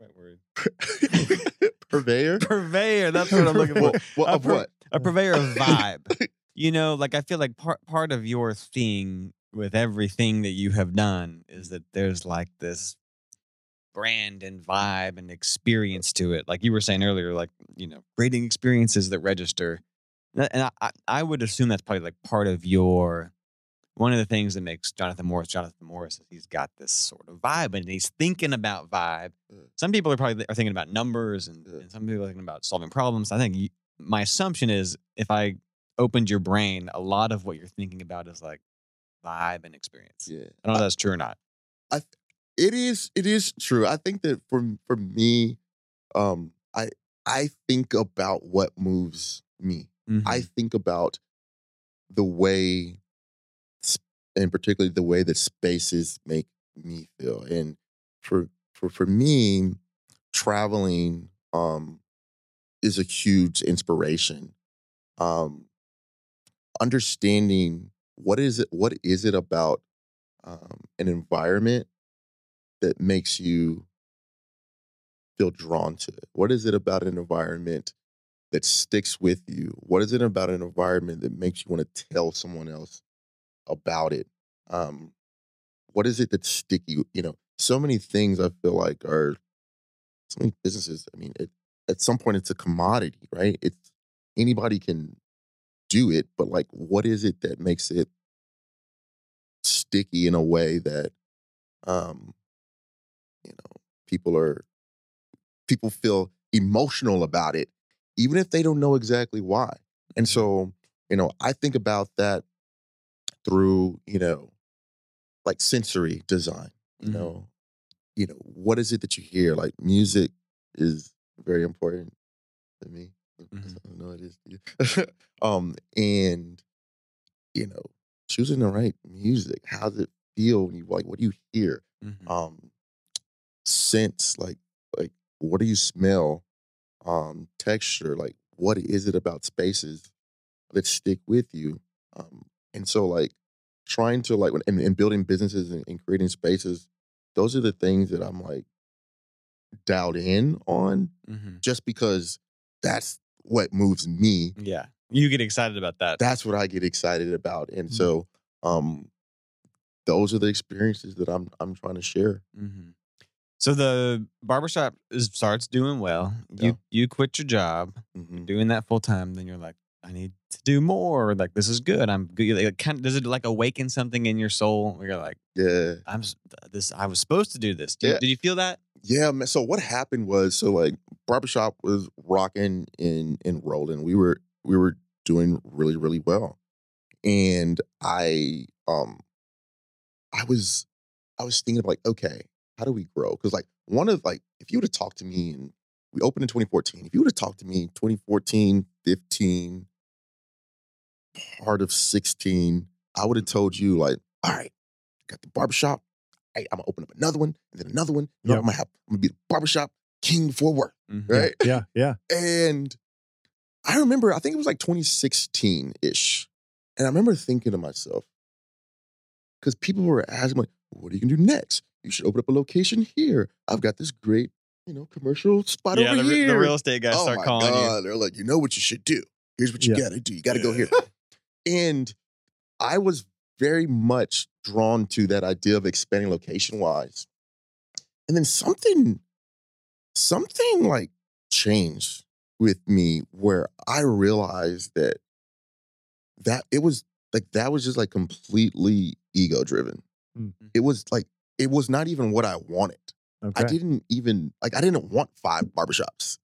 A: Right word.
C: Purveyor.
A: Purveyor. That's what I'm looking for.
C: Well, well,
A: A
C: of
A: pur-
C: what?
A: A purveyor of vibe. you know, like I feel like part part of your thing with everything that you have done is that there's like this brand and vibe and experience to it. Like you were saying earlier, like you know, creating experiences that register. And I- I, would assume that's probably like part of your one of the things that makes Jonathan Morris Jonathan Morris is he's got this sort of vibe and he's thinking about vibe.
C: Yeah.
A: Some people are probably are thinking about numbers and,
C: Yeah.
A: and some people are thinking about solving problems. I think you, my assumption is if I opened your brain, a lot of what you're thinking about is like vibe and experience.
C: Yeah.
A: I don't know if that's true or not.
C: I it is it is true. I think that for for me, um, I I think about what moves me. I
A: Mhm.
C: think about the way, and particularly the way that spaces make me feel. And for for for me, traveling um, is a huge inspiration. Um, understanding what is it what is it about um, an environment that makes you feel drawn to it? What is it about an environment that sticks with you? What is it about an environment that makes you want to tell someone else about it? Um, what is it that's sticky? You know, so many things I feel like are so many businesses. I mean, it, at some point it's a commodity, right? It's anybody can do it, but like, what is it that makes it sticky in a way that, um, you know, people are people feel emotional about it, even if they don't know exactly why. And so, you know, I think about that through, you know, like sensory design. You
A: Mhm.
C: know, you know, what is it that you hear? Like music is very important to me.
A: Mhm.
C: I know it is um, and you know, choosing the right music. How does it feel when you like? What do you hear?
A: Mhm.
C: Um, sense like like what do you smell? Um, texture. Like what is it about spaces that stick with you? Um, and so like trying to like when and, and building businesses and, and creating spaces. Those are the things that I'm like dialed in on
A: Mhm.
C: just because that's what moves me.
A: Yeah. You get excited about that.
C: That's what I get excited about. And
B: Mhm.
C: so um those are the experiences that I'm I'm trying to share.
A: hmm So the barbershop is starts doing well. You
C: Yeah.
A: you quit your job,
C: Mhm.
A: doing that full time. Then you're like, I need to do more. Like this is good. I'm good. Like, kind of, does it like awaken something in your soul? Where you're like,
C: Yeah.
A: I'm this. I was supposed to do this. Did,
C: Yeah.
A: did you feel that?
C: Yeah, man. So what happened was so like barbershop was rocking and and rolling. We were we were doing really, really well. And I um I was I was thinking of like, okay, how do we grow? Because like one of like if you would have talked to me and we opened in 2014, if you would have talked to me 2014, 15, part of 16, I would have told you like, all right, got the barbershop. Hey, I'm gonna open up another one and then another one. You know,
B: Yep.
C: I'm gonna have I'm gonna be the barbershop king Fort Worth,
A: Mhm.
C: right?
B: Yeah, yeah.
C: And I remember, I think it was like 2016 ish. And I remember thinking to myself, because people were asking, like, what are you gonna do next? You should open up a location here. I've got this great, you know, commercial spot
A: Yeah,
C: over
A: the,
C: here.
A: the real estate guys
C: oh
A: start
C: my
A: calling
C: God. They're like, you know what you should do. Here's what you
B: Yeah.
C: gotta do. You gotta go here. and I was very much drawn to that idea of expanding location wise. And then something, something like changed with me where I realized that that it was like that was just like completely ego driven.
B: Mm.
C: It was like it was not even what I wanted.
B: Okay.
C: I didn't even like I didn't want five barbershops.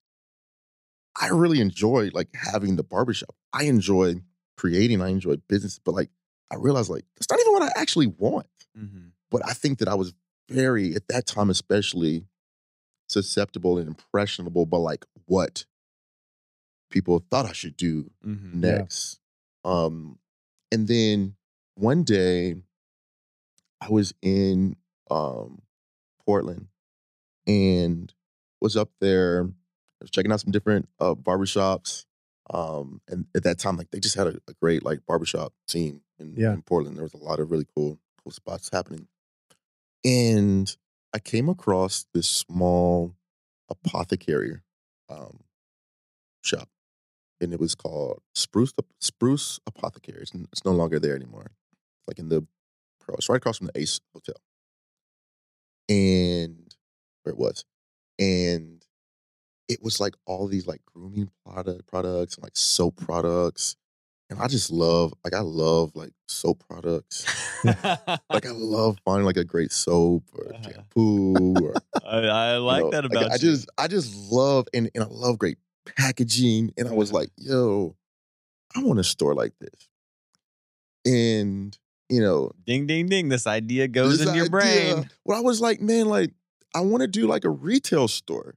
C: I really enjoy like having the barbershop. I enjoy creating, I enjoy business, but like I realized like that's not even what I actually want.
A: Mhm.
C: But I think that I was very at that time especially susceptible and impressionable by like what people thought I should do
A: Mhm.
B: Yeah.
C: next. Um, and then one day I was in um, Portland and was up there. I was checking out some different uh, barbershops. Um, and at that time, like they just had a, a great like barbershop team in,
B: Yeah.
C: in Portland. There was a lot of really cool, cool spots happening. And I came across this small apothecary um, shop and it was called Spruce Spruce Apothecary. It's, it's no longer there anymore. It's like in the pro. It's right across from the Ace Hotel, and where it was, and it was like all these like grooming product products and like soap products, and I just love like I love like soap products. Like I love finding like a great soap or
A: Uh-huh.
C: shampoo or
A: I, I
C: you
A: like
C: know,
A: that about
C: I
A: you.
C: just I just love and, and I love great packaging. And I was
A: Yeah.
C: like, yo, I want a store like this. And you know,
A: ding, ding, ding. This idea goes
C: this
A: in your
C: idea-
A: brain.
C: Well, I was like, man, like I want to do like a retail store.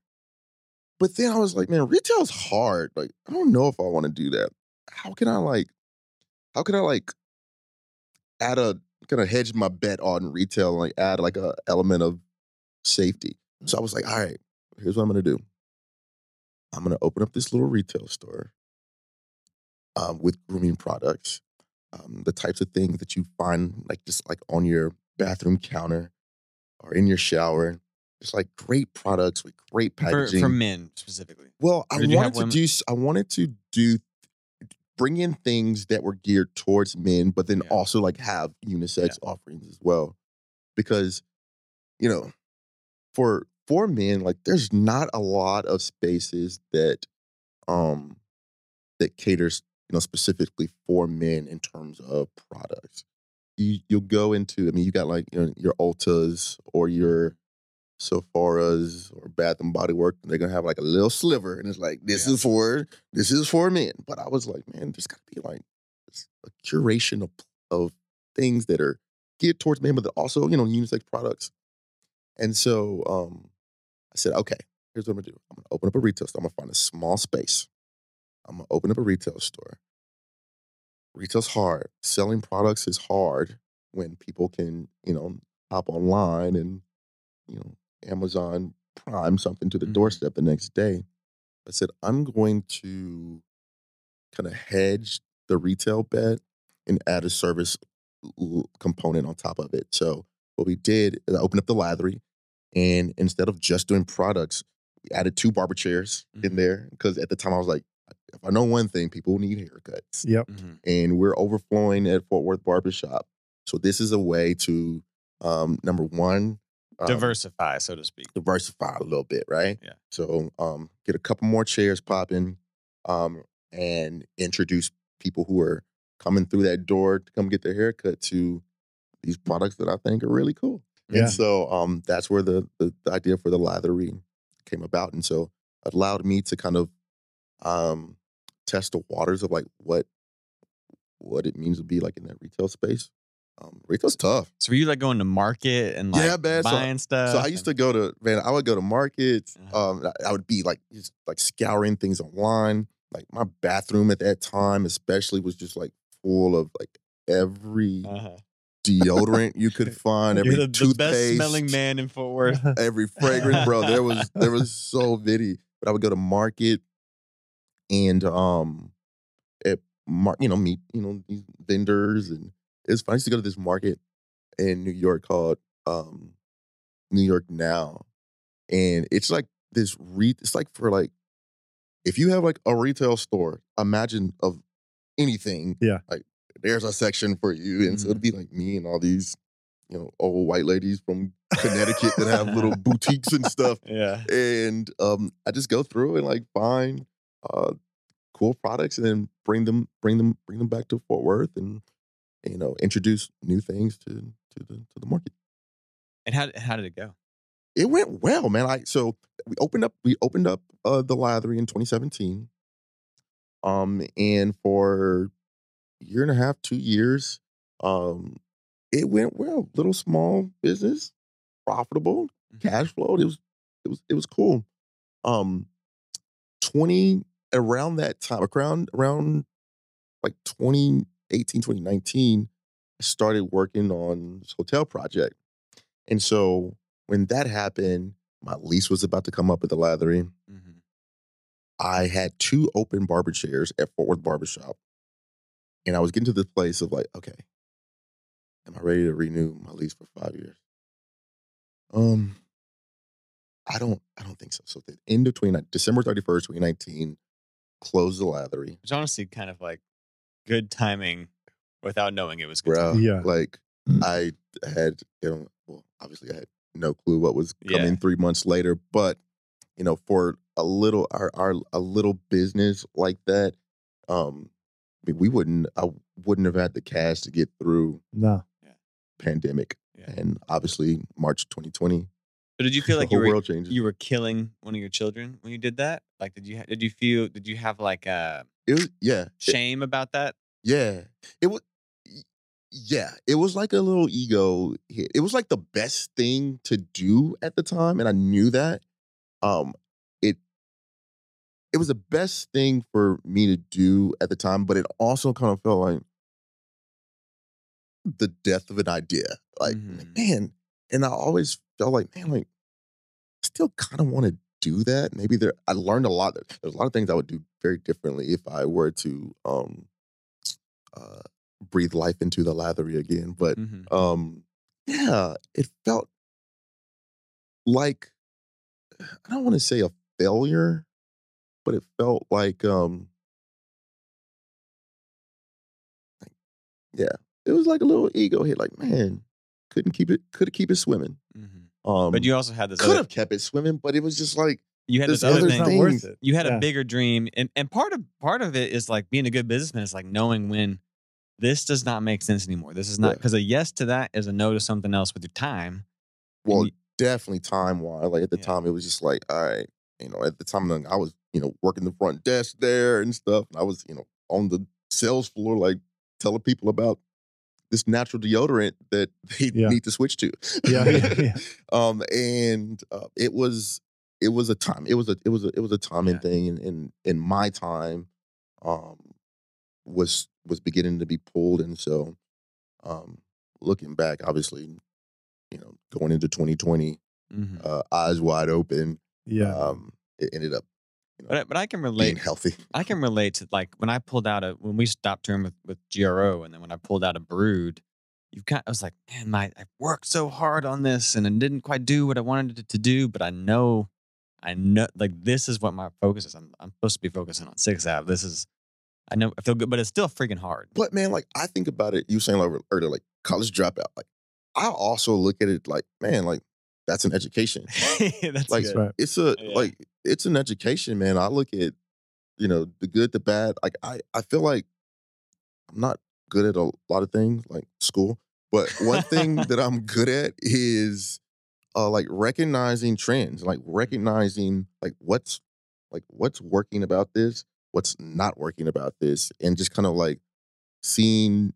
C: But then I was like, man, retail's hard. Like, I don't know if I want to do that. How can I like, how can I like add a kind of hedge my bet on retail and like add like a element of safety? So I was like, all right, here's what I'm gonna do. I'm gonna open up this little retail store um, with grooming products, um, the types of things that you find like just like on your bathroom counter or in your shower. Just like great products with great
A: For,
C: packaging.
A: for men specifically.
C: Well, I wanted to
A: women?
C: do. I wanted to do bring in things that were geared towards men, but then
A: Yeah.
C: also like have unisex offerings as well. because you know for for men like there's not a lot of spaces that um that caters you know specifically for men in terms of products you you'll go into i mean you got like you know, your ultas or your Sephora's or Bath and Body Work, they're gonna have like a little sliver, and it's like this
A: Yeah.
C: is for this is for men. But I was like, man, there's got to be like a curation of of things that are geared towards men, but also you know unisex products. And so um, I said, okay, here's what I'm gonna do. I'm gonna open up a retail store. I'm gonna find a small space. I'm gonna open up a retail store. Retail's hard. Selling products is hard when people can, you know, hop online and, you know, Amazon Prime something to the
A: Mhm.
C: doorstep the next day. I said, I'm going to kind of hedge the retail bet and add a service l- component on top of it. So what we did is I opened up the lathery, and instead of just doing products, we added two barber chairs in
A: Mhm.
C: there because at the time I was like, if I know one thing, people need haircuts
B: Yep.
A: Mhm.
C: and we're overflowing at Fort Worth Barbershop. So this is a way to um, number one um,
A: Diversify, so to speak.
C: diversify a little bit, right?
A: Yeah.
C: So um, get a couple more chairs popping, um, and introduce people who are coming through that door to come get their haircut to these products that I think are really cool.
B: Yeah.
C: And so um, that's where the, the the idea for the lathery came about, and so it allowed me to kind of um, test the waters of like what what it means to be like in that retail space. Um, retail's tough.
A: So were you like going to market and like
C: Yeah, man. So-
A: buying stuff?
C: So I used to go to man. I would go to markets.
A: Uh-huh.
C: Um, I- I would be like just like scouring things online. Like my bathroom at that time, especially, was just like full of like every
A: uh-huh.
C: deodorant you could find, every
A: You're the, the
C: toothpaste,
A: best smelling man in Fort Worth.
C: every fragrance, bro. There was there was so many. But I would go to market and um, at mar- you know meet you know these vendors and it's fun. I used to go to this market in New York called um, New York Now, and it's like this re. It's like for like if you have like a retail store, imagine of anything.
B: Yeah.
C: like there's a section for you, and so it'd be like me and all these. You know, old white ladies from Connecticut that have little boutiques and stuff
A: yeah.
C: and um, I just go through and like find uh, cool products and then bring them, bring them, bring them back to Fort Worth and you know introduce new things to to the to the market.
A: And how how did it go?
C: It went well, man. I so we opened up we opened up uh, the lathery in 2017, um, and for a year and a half, two years, um, it went well. Little small business, profitable,
A: Mhm.
C: cash flow. It was it was it was cool. Um, 20 around that time, around around like 2018, 2019, I started working on this hotel project. And so when that happened, my lease was about to come up at the lathery.
A: Mhm.
C: I had two open barber chairs at Fort Worth Barbershop. And I was getting to this place of like, okay, am I ready to renew my lease for five years? Um, I don't, I don't think so. So the end of 20, December 31st, 2019, closed the lathery.
A: Which honestly kind of like good timing without knowing it was good.
C: Bro,
A: timing.
B: Yeah.
C: like I had, you know, well, obviously I had no clue what was coming
A: Yeah.
C: three months later, but you know, for a little, our, our, a little business like that, um, I mean, we wouldn't, I wouldn't have had the cash to get through
B: No.
C: pandemic,
A: Yeah.
C: and obviously March 2020,
A: So did you feel like you were
C: world changes.
A: you were killing one of your children when you did that? Like, did you did you feel did you have like a
C: it was, yeah, it-
A: shame about that?
C: Yeah. It was yeah, it was like a little ego hit. It was like the best thing to do at the time and I knew that. Um it it was the best thing for me to do at the time, but it also kind of felt like the death of an idea. Like,
A: Mhm.
C: man, and I always felt like, man, like I still kind of want to do that. Maybe there I learned a lot. There's a lot of things I would do very differently if I were to um uh breathe life into the lathery again. But
A: Mhm.
C: um yeah, it felt like I don't want to say a failure, but it felt like um like, yeah, it was like a little ego hit, like, man, couldn't keep it could keep it swimming.
A: Mhm.
C: Um,
A: But you also had this
C: could
A: other,
C: have kept it swimming, but it was just like
A: you had
C: this
A: this other thing.
B: worth it.
A: you had
B: Yeah.
A: a bigger dream and, and part of part of it is like being a good businessman is like knowing when this does not make sense anymore this is not
C: Yeah.
A: because a yes to that is a no to something else with your time
C: well,
A: you-
C: definitely time wise. Like at the
A: Yeah.
C: time, it was just like, all right, you know, at the time I was, you know, working the front desk there and stuff. And I was, you know, on the sales floor, like telling people about this natural deodorant that they
B: Yeah.
C: need to switch to.
B: Yeah, yeah,
C: um, and uh, it was, it was a time. It was a, it was a, it was a timing
A: Yeah.
C: thing. And in, in my time, um, was was beginning to be pulled, and so, um, looking back, obviously, you know, going into 2020,
A: Mhm.
C: uh, eyes wide open.
B: Yeah.
C: Um, it ended up
A: but, I- but i can relate.
C: being healthy.
A: i can relate to like when i pulled out a when we stopped touring with, with gro and then when i pulled out a brood you kind i was like man my i worked so hard on this and it didn't quite do what i wanted it to do but i know i know like this is what my focus is i'm, I'm supposed to be focusing on six out this is i know i feel good but it's still freaking hard
C: But man, like I think about it. You saying like earlier, like college dropout. Like I also look at it like, man, like that's an education.
A: That's
C: Like
A: good.
B: right.
C: it's a
A: Yeah.
C: like it's an education, man. I look at you know the good, the bad. Like I I feel like I'm not good at a lot of things like school, but one thing that I'm good at is uh like recognizing trends, like recognizing like what's like what's working about this, what's not working about this, and just kind of like seeing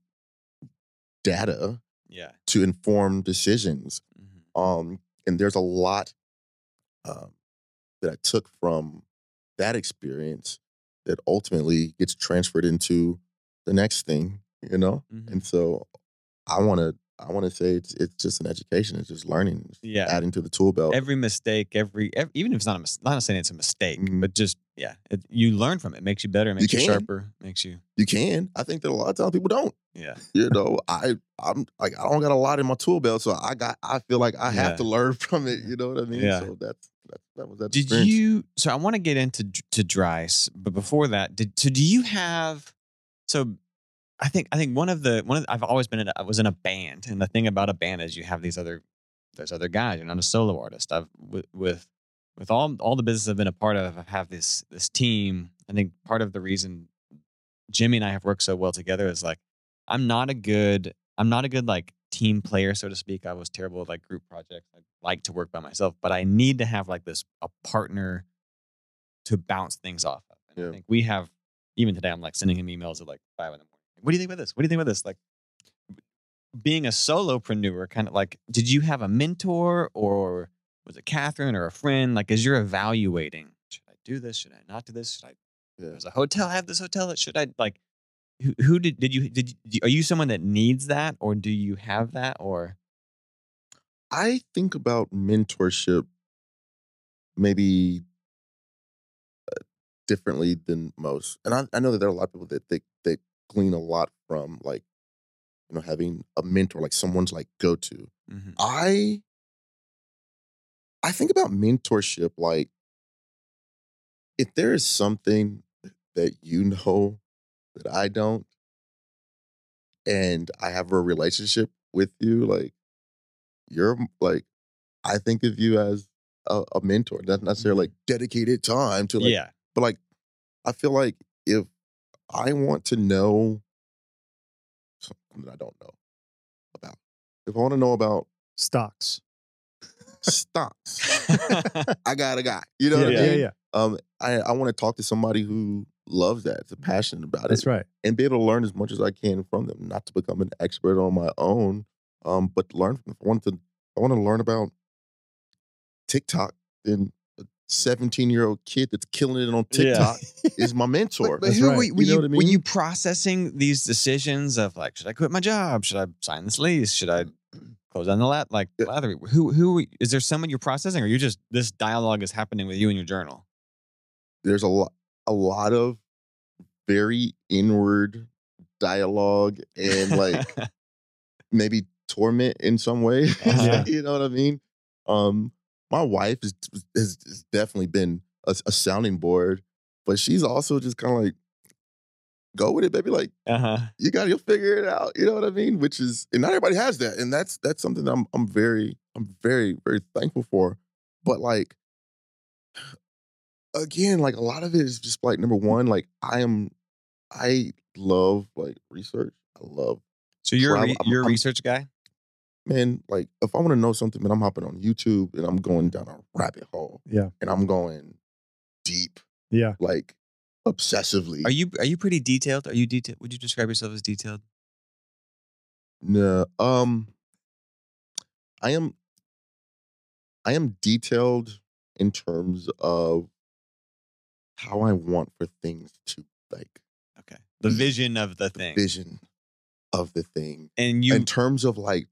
C: data
A: Yeah.
C: to inform decisions.
A: Mhm.
C: Um, and there's a lot um, that I took from that experience that ultimately gets transferred into the next thing, you know.
A: Mhm.
C: And so, I want to, I want to say it's it's just an education. It's just learning, it's
A: Yeah.
C: adding to the tool belt.
A: Every mistake, every, ev even if it's not a not saying it's a mistake,
C: Mhm.
A: but just yeah, it, you learn from it. Makes you better. Makes you,
C: can.
A: sharper. Makes you
C: you can. I think that a lot of times people don't.
A: yeah.
C: You know, I I'm like I don't got a lot in my tool belt, so I got I feel like I have
A: Yeah.
C: to learn from it. You know what I mean?
A: Yeah.
C: So that's that, was that.
A: Did
C: experience.
A: you? So I want to get into to Dryce, but before that, did so? Do you have? So, I think I think one of the one of the, I've always been in. A, I was in a band, and the thing about a band is you have these other there's other guys. You're not a solo artist. I've with with with all all the business I've been a part of. I have this this team. I think part of the reason Jimmy and I have worked so well together is like I'm not a good I'm not a good like team player, so to speak. I was terrible with like group projects. I like to work by myself, but I need to have like this a partner to bounce things off of. And I think we have even today. I'm like sending him emails at like five in the morning. What do you think about this? What do you think about this? Like being a solopreneur, kind of like, did you have a mentor or was it Catherine or a friend? Like, as you're evaluating, should I do this? Should I not do this? Should I
C: Yeah.
A: does a hotel I have this hotel? Should I like? Who, who did did you did you, are you someone that needs that or do you have that or
C: I think about mentorship maybe uh, differently than most, and I, I know that there are a lot of people that they they glean a lot from like you know having a mentor, like someone's like go to.
A: Mhm.
C: I I think about mentorship like if there is something that you know that I don't, and I have a relationship with you, like you're like I think of you as a, a mentor, not necessarily like dedicated time to like,
A: yeah
C: but like I feel like if I want to know something that I don't know about, if I want to know about
B: Stocks.
C: stocks, I got a guy. You know
B: yeah,
C: what I mean?
B: yeah, yeah.
C: Um, I I want to talk to somebody who loves that, is passionate about
B: That's
C: it, That's
B: right.
C: and be able to learn as much as I can from them. Not to become an expert on my own, um, but learn from. If I want to, I want to learn about TikTok. Then a seventeen-year-old kid that's killing it on
A: Yeah.
C: TikTok is my mentor.
A: But
B: That's
A: who
B: right.
A: were,
B: You
A: were
C: know
A: you
C: what I
A: were you processing these decisions of like, should I quit my job? Should I sign this lease? Should I close down the lat like
C: Yeah.
A: lather? Who who is there someone you're processing, or you just this dialogue is happening with you in your journal?
C: There's a lot, a lot of very inward dialogue and like maybe torment in some way.
A: Uh-huh.
C: you know what I mean? Um, my wife is, has, has definitely been a, a sounding board, but she's also just kind of like go with it, baby. Like
A: Uh huh.
C: you got, you'll figure it out. You know what I mean? Which is, and not everybody has that, and that's that's something that I'm I'm very I'm very very thankful for. But like, again, like a lot of it is just like number one, like I am, I love like research. I love
A: So you're a
C: Travel-
A: re-
C: I'm-
A: you're a
C: I'm-
A: research guy.
C: man, like if I want to know something, man, I'm hopping on YouTube and I'm going down a rabbit hole
B: Yeah.
C: and I'm going deep,
B: Yeah.
C: like obsessively.
A: Are you are you pretty detailed? Are you detailed? Would you describe yourself as detailed?
C: No, um, I am. I am detailed in terms of how I want for things to like
A: Okay. The vision of the
C: the
A: thing,
C: vision of the thing.
A: and you
C: in terms of like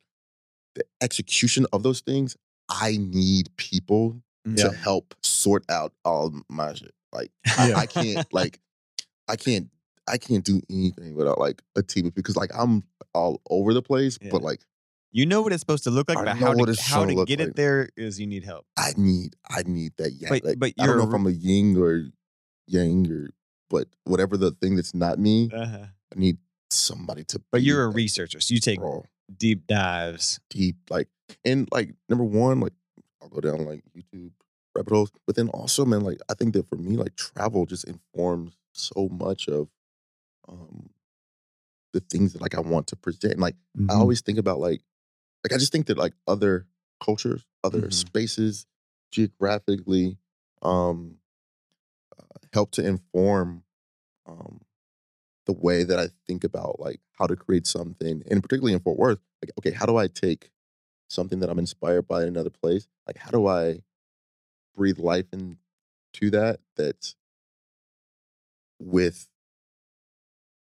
C: the execution of those things, I need people
B: Yeah.
C: to help sort out all my shit. Like I,
B: Yeah.
C: I can't like I can't I can't do anything without like a team because like I'm all over the place,
A: Yeah.
C: but like
A: you know what it's supposed to look like,
C: I
A: but how to how
C: gonna
A: get
C: like.
A: it there is you need help.
C: I need I need that yang.
A: But-
C: like,
A: but
C: I don't know if I'm a ying or yang or but whatever the thing that's not me,
A: Uh-huh.
C: I need somebody to
A: But you're a researcher, so you take
C: bro,
A: deep dives.
C: deep like and like number one, like I'll go down like YouTube rabbit holes. But then also, man, like I think that for me, like travel just informs so much of um the things that like I want to present. Like I
B: Mhm.
C: always think about like like I just think that like other cultures, other
A: Mhm.
C: spaces, geographically, um, uh, help to inform um the way that I think about like how to create something, and particularly in Fort Worth. Like, okay, how do I take something that I'm inspired by in another place? Like, how do I breathe life into that? That's with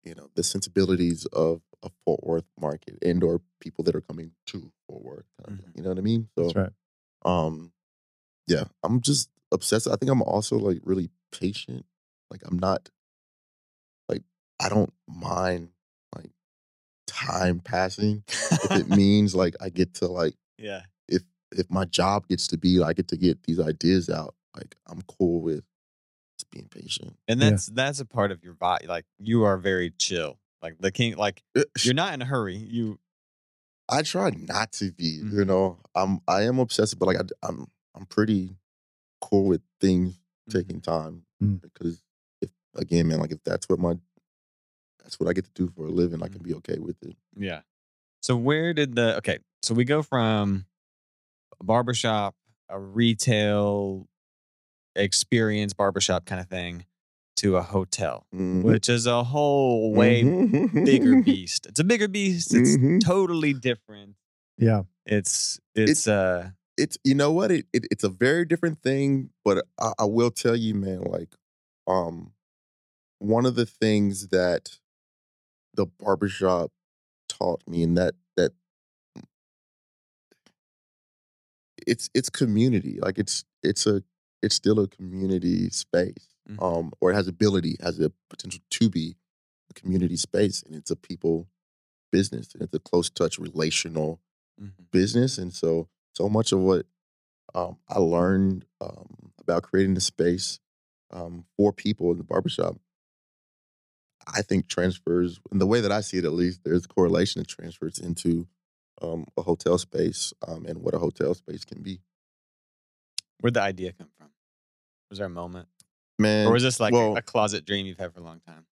C: you know the sensibilities of a Fort Worth market and or people that are coming to Fort Worth. kind of
A: Mhm.
C: You know what I mean? So,
B: That's right.
C: um, yeah, I'm just obsessed. I think I'm also like really patient. Like I'm not like I don't mind like time passing if it means like I get to like
A: Yeah.
C: if if my job gets to be I get to get these ideas out. Like I'm cool with just being patient.
A: And
B: Yeah.
A: that's that's a part of your body. Like you are very chill. Like the king. Like
C: Uh,
A: you're not in a hurry. You.
C: I try not to be.
A: Mhm.
C: You know, I'm I am obsessive, but like I, am I'm pretty cool with things
A: Mm-hmm.
C: taking time
B: Mm.
C: because if again, man, like if that's what my that's what I get to do for a living, I can be okay with it.
A: Yeah. So where did the okay? So we go from a barbershop, a retail experience barbershop kind of thing, to a hotel,
C: Mhm.
A: which is a whole way
C: Mhm.
A: bigger beast. It's a bigger beast. It's
C: Mhm.
A: totally different.
B: Yeah.
A: It's it's uh
C: it's you know what it, it it's a very different thing but I, I will tell you man like um one of the things that the barbershop taught me and that that it's it's community like it's it's a it's still a community space
A: Mhm.
C: um or it has ability has a potential to be a community space and it's a people business and it's a close touch relational
A: mhm.
C: business and so so much of what um, i learned um, about creating the space um, for people in the barbershop i think transfers in the way that i see it at least there's correlation that transfers into um, a hotel space um, and what a hotel space can be
A: where'd the idea come from? Was there a moment,
C: man
A: or was this like a-
C: well-
A: a closet dream you've had for a long time?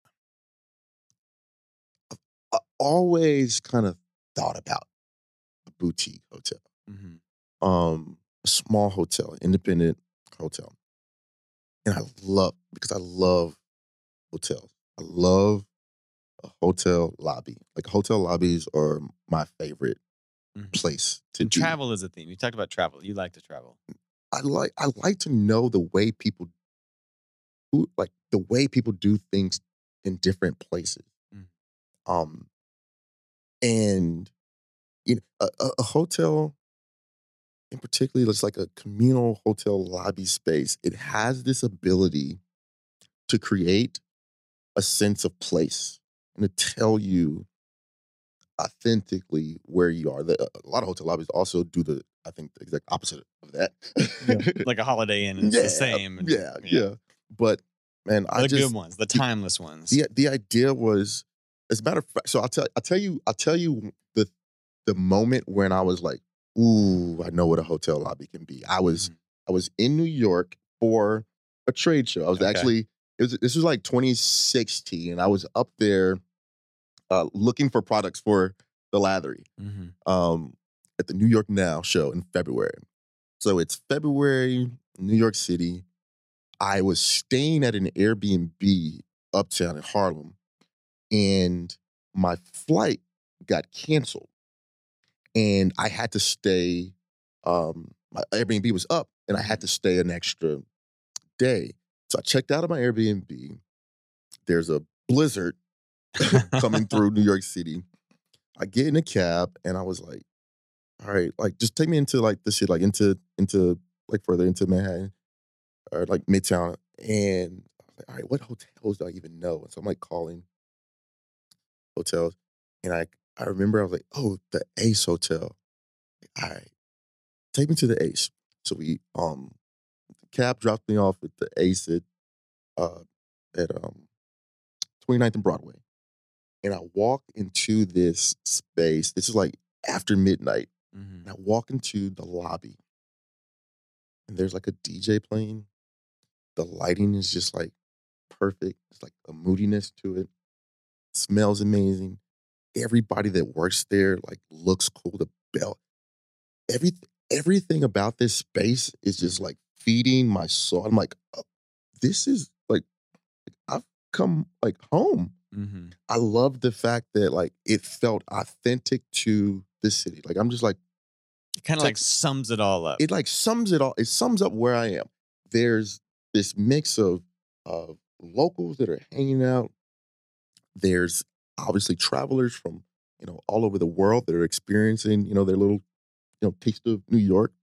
C: i always kind of thought about a boutique hotel
A: Mm-hmm.
C: Um, a small hotel, independent hotel. And I love because I love hotels. I love a hotel lobby. Like hotel lobbies are my favorite
A: Mhm.
C: place to
A: And travel is a theme. You talked about travel. You like to travel.
C: I like I like to know the way people who like the way people do things in different places.
A: Mm.
C: Um and you know a, a hotel in particular it's like a communal hotel lobby space. It has this ability to create a sense of place and to tell you authentically where you are. The, uh, a lot of hotel lobbies also do the I think the exact opposite of that.
A: Like a Holiday Inn, it's the same. and-
C: Yeah, yeah. But man, I
A: the
C: just
A: good ones, the timeless ones.
C: the the idea was, as a matter of fact, so I'll tell I'll tell you I'll tell you the the moment when I was like, ooh, I know what a hotel lobby can be. I was
A: Mhm.
C: I was in New York for a trade show. I was
A: Okay.
C: actually it was this was like 2016, and I was up there uh, looking for products for the Lathery
A: Mhm.
C: um, at the New York Now show in February. So it's February, New York City. I was staying at an Airbnb uptown in Harlem, and my flight got canceled, and I had to stay. Um, my Airbnb was up, and I had to stay an extra day. So I checked out of my Airbnb. There's a blizzard coming through New York City. I get in a cab and I was like, all right, like just take me into like the shit, like into into like further into Manhattan or like Midtown. And I was like, all right, what hotels do I even know? And so I'm like calling hotels. And I I remember I was like, oh, the Ace Hotel. All right. Take me to the Ace. So we um the cab dropped me off at the Ace at uh at um 29th and Broadway and I walk into this space. This is like after midnight.
A: Mhm.
C: And I walk into the lobby, and there's like a DJ playing. The lighting is just like perfect. It's like a moodiness to it. Smells amazing. Everybody that works there like looks cool. The bell, every everything about this space is just like feeding my soul. I'm like, oh, this is like I've come like home.
A: Mhm.
C: I love the fact that like it felt authentic to the city. Like I'm just like
A: It kind of like
C: like-
A: sums it all up.
C: it like sums it all. It sums up where I am. There's this mix of of locals that are hanging out. There's obviously travelers from you know all over the world that are experiencing you know their little you know taste of New York.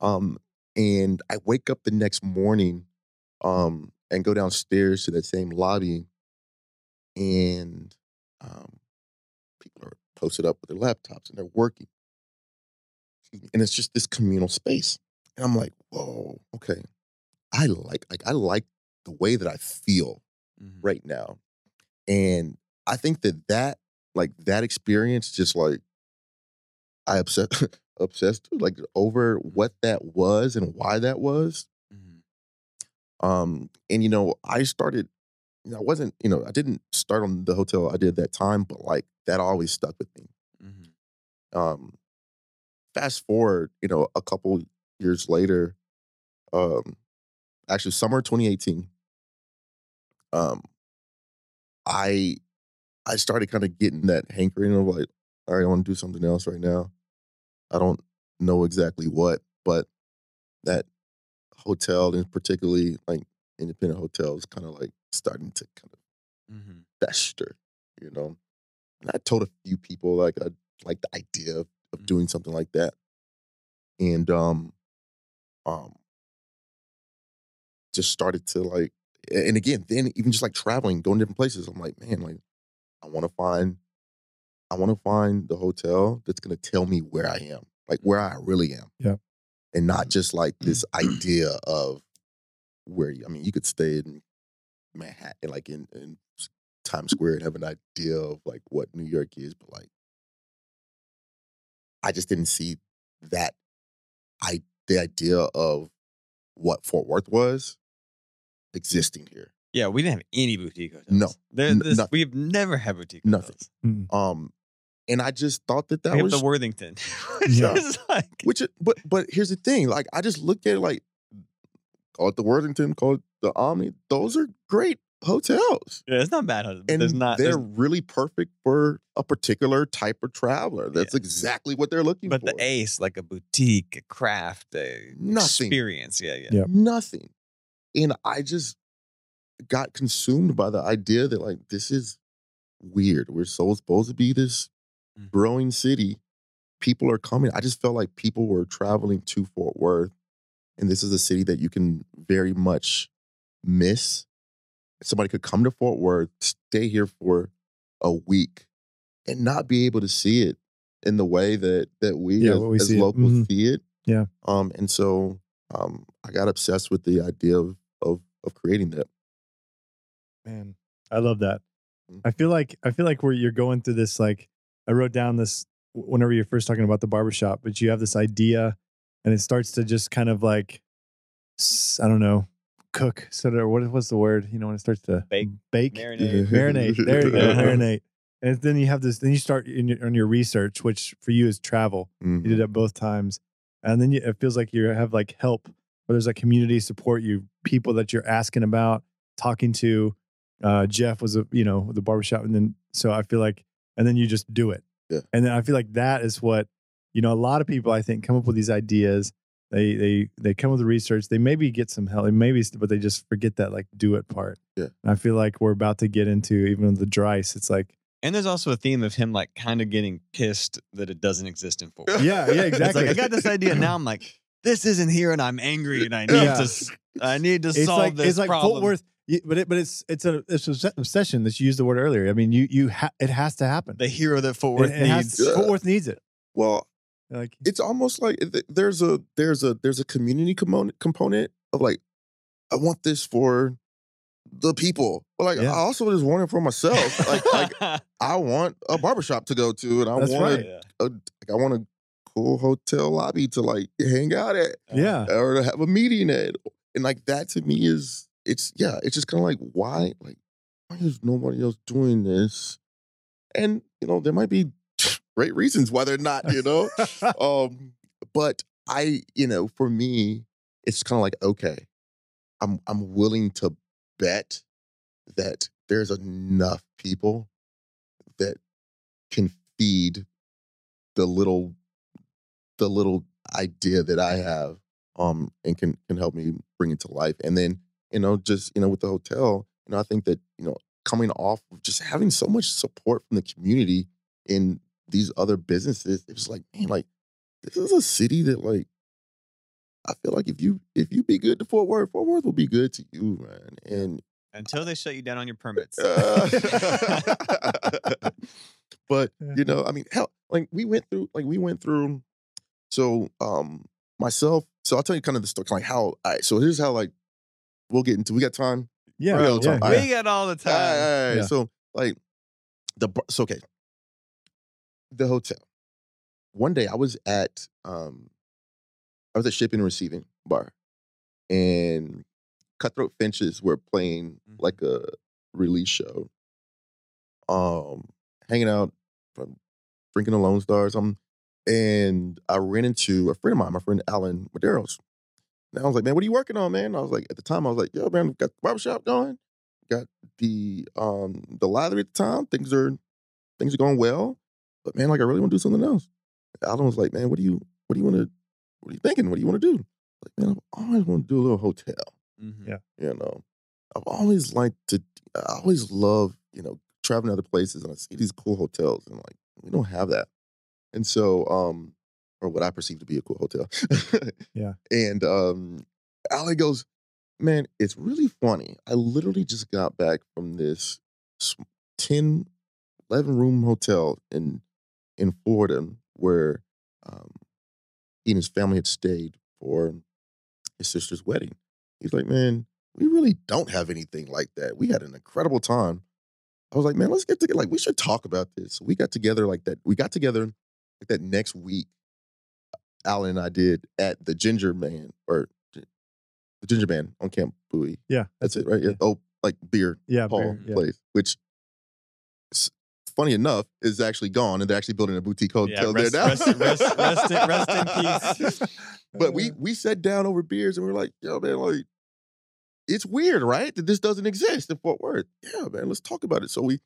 C: Um, and I wake up the next morning, um, and go downstairs to that same lobby, and um, people are posted up with their laptops and they're working. And it's just this communal space. And I'm like, whoa, okay. I like like I like the way that I feel
A: Mhm.
C: right now. And I think that that like that experience just like I obsessed obsessed like over what that was and why that was.
A: Mhm.
C: Um, and you know, I started, you know, I wasn't, you know, I didn't start on the hotel I did that time, but like that always stuck with me.
A: Mhm.
C: Um, fast forward, you know, a couple years later, um, actually summer 2018, um, I I started kind of getting that hankering of like, all right, I want to do something else right now. I don't know exactly what, but that hotel and particularly like independent hotels kind of like starting to kind of
A: Mhm.
C: fester, you know. And I told a few people like I like the idea of, of
A: Mhm.
C: doing something like that. And um um just started to like and again, then even just like traveling, going different places, I'm like, man, like I want to find I want to find the hotel that's gonna tell me where I am, like where I really am.
B: Yeah.
C: And not just like this idea of where you, I mean, you could stay in Manhattan, like in, in Times Square and have an idea of like what New York is, but like I just didn't see that I the idea of what Fort Worth was existing here.
A: Yeah, we didn't have any boutique hotels.
C: No,
A: There- this-
C: nothing.
A: we've never had boutique
C: Nothing.
A: hotels.
B: Mm.
C: Um and I just thought that that
A: we
C: was
A: the Worthington.
B: Yeah.
A: It's like,
C: which but but here's the thing, like I just looked at it like call it the Worthington, call it the Omni. Those are great hotels.
A: yeah, it's not bad
C: and
A: there's not.
C: they're
A: there's-
C: really perfect for a particular type of traveler. That's
A: Yeah.
C: exactly what they're looking
A: but
C: for.
A: But the Ace, like a boutique, a craft, a
C: Nothing.
A: experience. Yeah, yeah.
B: Yeah.
C: nothing. And I just got consumed by the idea that like this is weird. We're so supposed to be this
A: Mhm.
C: growing city. People are coming. I just felt like people were traveling to Fort Worth, and this is a city that you can very much miss. Somebody could come to Fort Worth, stay here for a week, and not be able to see it in the way that that we
B: Yeah,
C: as,
B: we
C: as
B: see it.
C: locals
B: Mhm.
C: see it.
B: Yeah.
C: Um, and so um, I got obsessed with the idea of of of creating that.
B: Man, I love that.
C: Mm.
B: I feel like I feel like where you're going through this. Like I wrote down this whenever you're first talking about the barbershop, but you have this idea, and it starts to just kind of like I don't know, cook. So there- what was the word? You know, when it starts to
A: Bake.
B: bake,
A: Marinate.
B: marinate. There you go, marinate. And then you have this. Then you start in your, on your research, which for you is travel.
C: Mhm.
B: You did it both times, and then you, it feels like you have like help. Where there's like community support, you people that you're asking about, talking to. Uh, Jeff was a you know the barbershop, and then so I feel like, and then you just do it.
C: Yeah.
B: And then I feel like that is what you know. A lot of people I think come up with these ideas. They they they come with the research. They maybe get some help. Maybe, but they just forget that like do it part.
C: Yeah.
B: And I feel like we're about to get into even with the Dryce. It's like
A: And there's also a theme of him like kind of getting pissed that it doesn't exist in Fort Worth.
B: yeah yeah
A: It's
B: exactly.
A: like I got this idea now. I'm like, this isn't here, and I'm angry, and I need
B: Yeah.
A: to, s- I need to
B: it's
A: solve
B: like
A: this
B: it's like
A: problem.
B: Fort Worth, y- but it, but it's it's a it's an obsession that you used the word earlier. I mean, you you ha- it has to happen.
A: the hero that Fort Worth
B: it has-
A: needs.
C: Yeah.
B: Fort Worth needs it.
C: Well,
B: Like
C: it's almost like there's a there's a there's a community component component of like I want this for the people, but like
B: Yeah.
C: I also just want it for myself. like like I want a barbershop to go to, and I
B: That's
C: want
B: right.
A: Yeah.
C: a, like I want a cool hotel lobby to like hang out at
B: yeah,
C: or to have a meeting at, and like that to me is it's yeah, it's just kind of like why like why is nobody else doing this? And you know there might be great reasons why they're not, you know. um, but I, you know, for me, it's kind of like okay, I'm I'm willing to bet that there's enough people that can feed the little the little idea that I have um and can can help me bring it to life. And then, you know, just, you know, with the hotel, you know, I think that, you know, coming off of just having so much support from the community in these other businesses, it was like, man, like this is a city that like I feel like if you if you be good to Fort Worth, Fort Worth will be good to you, man. And
A: Until they shut you down on your permits.
C: uh, but you know, I mean, hell, like we went through, like we went through. So, um, myself. So I'll tell you kind of the story, like how. I. so here's how like we'll get into. We got time.
B: yeah,
C: Real
B: yeah,
C: talk.
B: yeah.
A: we got all the time.
C: right, all right,
B: Yeah.
C: So like the bar- so okay. The hotel. One day I was at um I was at shipping and receiving bar and Cutthroat Finches were playing
A: Mhm.
C: like a release show. Um hanging out from drinking the Lone Stars. Um and I ran into a friend of mine, my friend Alan Maderos. And I was like, man, what are you working on, man? I was like, at the time, I was like, yo, man, got the barbershop going got the um the lather at the time. Things are things are going well. But man, like I really want to do something else. Alan was like, man, what do you what do you want to what are you thinking? What do you want to do? Like, man, I've always wanted to do a little hotel.
A: Mhm.
B: Yeah.
C: You know, I've always liked to. I always love you know traveling to other places and I see these cool hotels and like we don't have that. And so, um, or what I perceive to be a cool hotel.
B: Yeah.
C: And um, Ali goes, man, it's really funny. I literally just got back from this s- 10, 11 room hotel in in Florida where um, he and his family had stayed for his sister's wedding. He's like, man, we really don't have anything like that. We had an incredible time. I was like, man, let's get together. Like, we should talk about this. We got together like that. We got together like that next week. Alan and I did at the Ginger Man or the Ginger Man on Camp Bowie.
B: Yeah,
C: That's it, right? Yeah. Oh, like beer
B: Yeah,
C: Paul
B: beer, yeah.
C: place, which funny enough is actually gone, and they're actually building a boutique hotel
A: rest-
C: there now.
A: rest- rest- rest in- rest in peace.
C: but we uh. we sat down over beers and we are like, yo, man, like it's weird, right? That this doesn't exist in Fort Worth. Yeah, man, let's talk about it. So we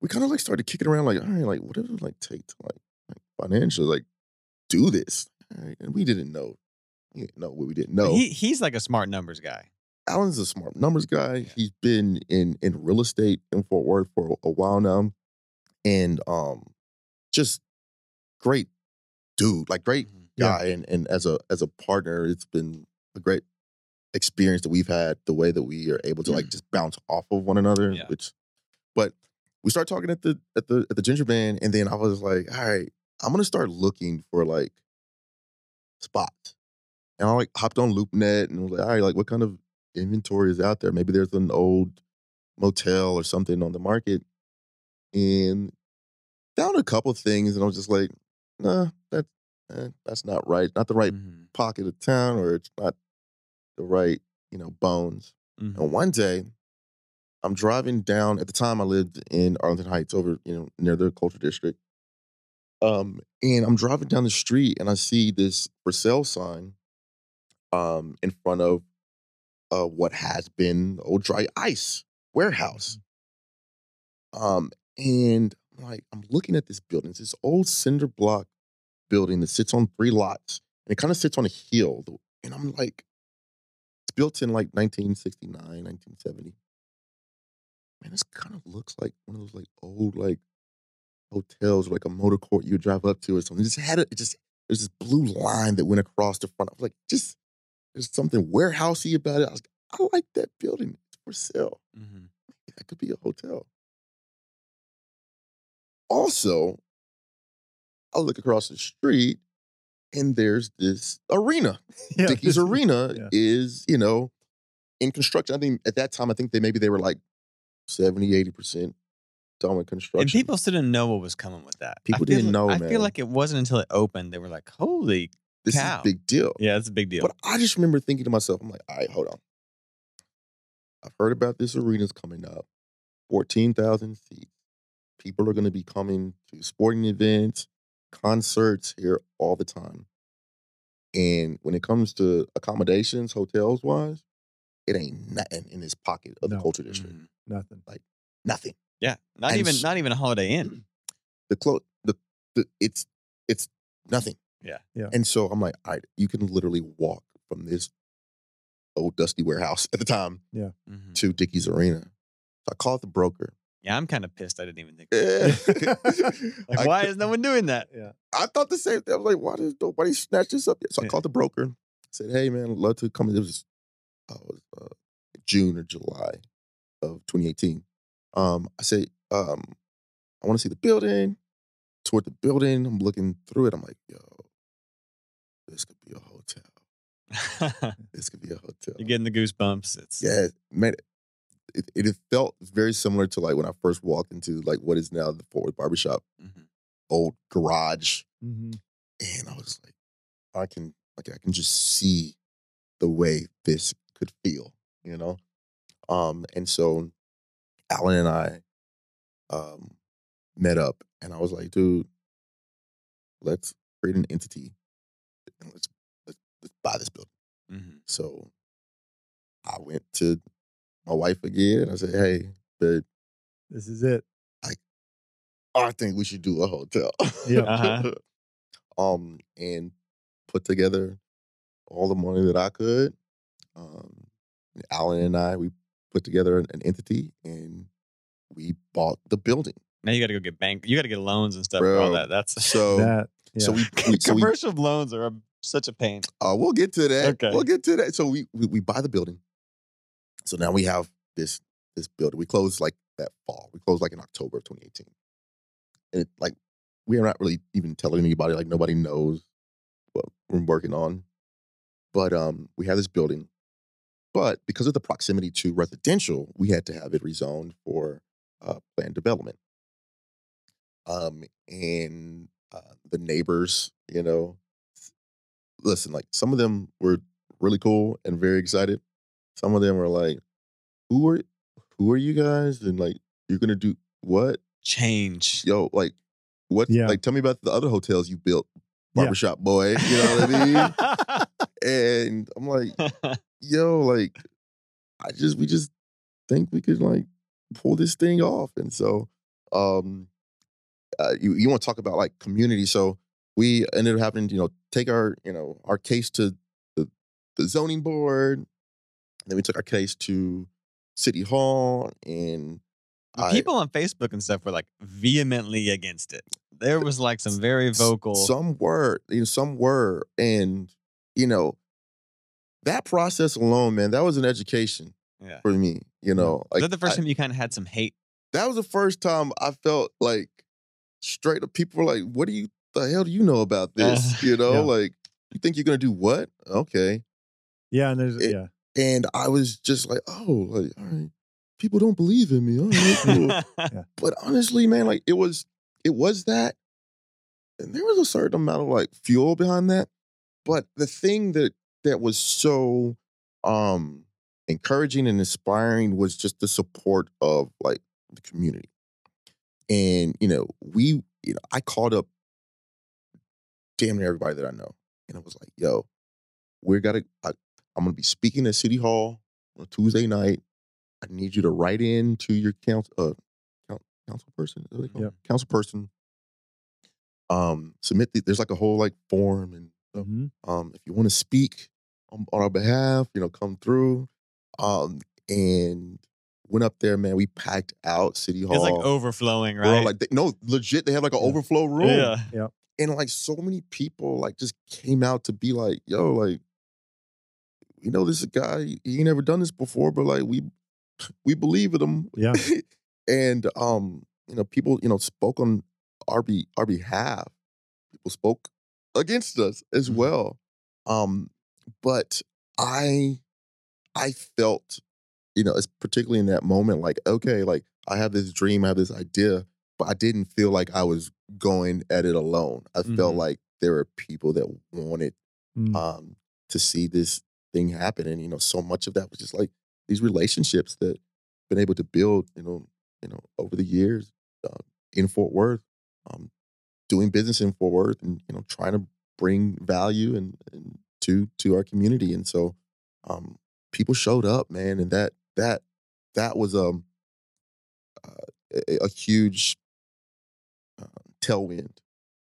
C: we kind of like started kicking around, like, all right, like what does it like take to like, like financially like do this? Right, and we didn't know. We didn't know what we didn't know.
A: He he's like a smart numbers guy.
C: Alan's a smart numbers guy. He's been in in real estate in Fort Worth for a while now, and um, just great dude, like great
A: Mhm.
B: Yeah.
C: guy. And and as a as a partner, it's been a great experience that we've had. The way that we are able to like just bounce off of one another.
A: Yeah.
C: Which, but we start talking at the at the at the Ginger Man, and then I was like, all right, I'm gonna start looking for like spots. And I like hopped on LoopNet and was like, all right, like what kind of inventory is out there? Maybe there's an old motel or something on the market, and found a couple things, and I was just like, nah, that's eh, that's not right, not the right
A: Mhm.
C: pocket of town, or it's not the right you know bones.
A: Mhm.
C: And one day, I'm driving down. At the time, I lived in Arlington Heights, over you know near the Culture District. Um, and I'm driving down the street, and I see this for sale sign, um, in front of, uh, what has been old dry ice warehouse. Um, and I'm like, I'm looking at this building. It's this old cinder block building that sits on three lots, and it kind of sits on a hill. And I'm like, it's built in like 1969, 1970. Man, this kind of looks like one of those like old like hotels, like a motor court you would drive up to or something. It just had a, it just there's this blue line that went across the front. I was like, just there's something warehousey about it. I was like, I like that building. It's for sale.
A: Mhm.
C: That could be a hotel. Also, I look across the street and there's this arena.
B: Yeah,
C: Dickies Arena
B: yeah.
C: is, you know, in construction. I think at that time, I think they maybe they were like 70, 80% with construction.
A: And people still didn't know what was coming with that.
C: People didn't know,
A: I
C: man.
A: feel like it wasn't until it opened they were like, "Holy,
C: this
A: cow.
C: is a big deal.
A: yeah, that's a big deal."
C: But I just remember thinking to myself, I'm like, all right, hold on. I've heard about this arena's coming up, 14,000 seats. People are going to be coming to sporting events, concerts here all the time. And when it comes to accommodations, hotels wise, it ain't nothing in this pocket of the
B: No.
C: culture district.
A: Mhm.
B: Nothing.
C: Like nothing.
A: Yeah, not
C: And
A: even
C: s-
A: not even a Holiday Inn.
C: The clo- the, the it's it's nothing.
A: Yeah.
B: Yeah.
C: And so I'm like, all right, you can literally walk from this old dusty warehouse at the time
A: Mhm.
C: to Dickies Arena. So I called the broker.
A: Yeah, I'm kind of pissed. I didn't even think.
C: Yeah.
A: Like,
C: I
A: why
C: cou-
A: is no one doing that?
B: Yeah.
C: I thought the same thing. I was like, why does nobody snatch this up yet? So I
A: Yeah.
C: called the broker. Said, hey man, I'd love to come. It was, oh, it was uh, June or July of 2018. Um, I said, um, I want to see the building. Toward the building, I'm looking through it. I'm like, yo, this could be a hotel. This could be a hotel.
A: You're getting the goosebumps. It's
C: Yeah, man, it, it, it felt very similar to like when I first walked into like what is now the Fort Worth Barbershop
A: Mhm.
C: old garage,
B: hmm
C: and I was like, I can like I can just see the way this could feel, you know. Um, and so Alan and I um met up, and I was like, dude, let's create an entity, and let's let's, let's buy this building.
A: Mhm.
C: So I went to my wife again and I said, Hey, babe,
B: This is it.
C: I think we should do a hotel.
B: Yeah.
A: Uh-huh.
C: um, and put together all the money that I could. Um, Alan and I, we put together an, an entity and we bought the building.
A: now you got to go get bank. You got to get loans and stuff for all that. That's
C: So,
B: that. Yeah.
C: so we, we, so we
A: commercial loans are a, such a pain.
C: Uh, we'll get to that.
A: Okay.
C: We'll get to that. So we, we we buy the building. So now we have this this building. We closed like that fall. We closed like in October of 2018. And it, like we are not really even telling anybody. Like nobody knows what we're working on. But um, we have this building. But because of the proximity to residential, we had to have it rezoned for uh, planned development. Um, and uh, the neighbors, you know, listen, like some of them were really cool and very excited. Some of them were like, "Who are who are you guys?" And like, "You're gonna do what?"
A: Change.
C: Yo, like, what?
B: Yeah.
C: Like, tell me about the other hotels you built,
B: Yeah.
C: barbershop boy. You know what I mean? And I'm like, yo, like, I just we just think we could like pull this thing off. And so, um, uh, you you want to talk about like community? So we ended up having you know take our you know our case to the the zoning board. Then we took our case to city hall, and I-
A: People on Facebook and stuff were like vehemently against it. There was like some very vocal.
C: Some were, you know, some were, and you know, that process alone, man, that was an education
A: yeah.
C: for me. You know, like
A: that the first
C: I-
A: time you kind of had some hate?
C: that was the first time I felt like straight up people were like, "What do you the hell do you know about this?"
A: Uh,
C: you know,
B: yeah.
C: like you think you're gonna do what? Okay,
B: yeah, and there's
C: it-
B: yeah.
C: and I was just like, "Oh, like all right." people don't believe in me. All right, cool. but honestly, man, like it was, it was that, and there was a certain amount of like fuel behind that. But the thing that that was so um encouraging and inspiring was just the support of like the community. And you know, we, you know, I called up damn near everybody that I know, and I was like, "Yo, we're gotta. I, I'm gonna be speaking at City Hall on a Tuesday night. I need you to write in to your council, uh, council person, is that what they call
B: Yeah.
C: council person. Um, submit. The, there's like a whole like form, and.
B: Mhm.
C: um, if you want to speak on, on our behalf, you know, come through. Um, and went up there, man. We packed out City Hall.
A: It's like overflowing,
C: Bro,
A: right?
C: like they, no, legit, they have like an
B: Yeah.
C: overflow room
A: yeah. yeah.
C: and like so many people like just came out to be like, yo, like, you know, this is a guy, he ain't never done this before, but like we we believe in him.
B: Yeah.
C: and um, you know, people, you know, spoke on our be our behalf. People spoke against us as
A: Mhm.
C: well. Um, but I I felt, you know, it's particularly in that moment, like, okay, like I have this dream, I have this idea, but I didn't feel like I was going at it alone. I felt
A: Mhm.
C: like there were people that wanted
B: Mm.
C: um to see this thing happen. And, you know, so much of that was just like these relationships that been able to build, you know, you know, over the years uh, in Fort Worth, um, doing business in Fort Worth and, you know, trying to bring value and, and to to our community. And so um people showed up, man, and that that that was um uh, a, a huge uh, tailwind.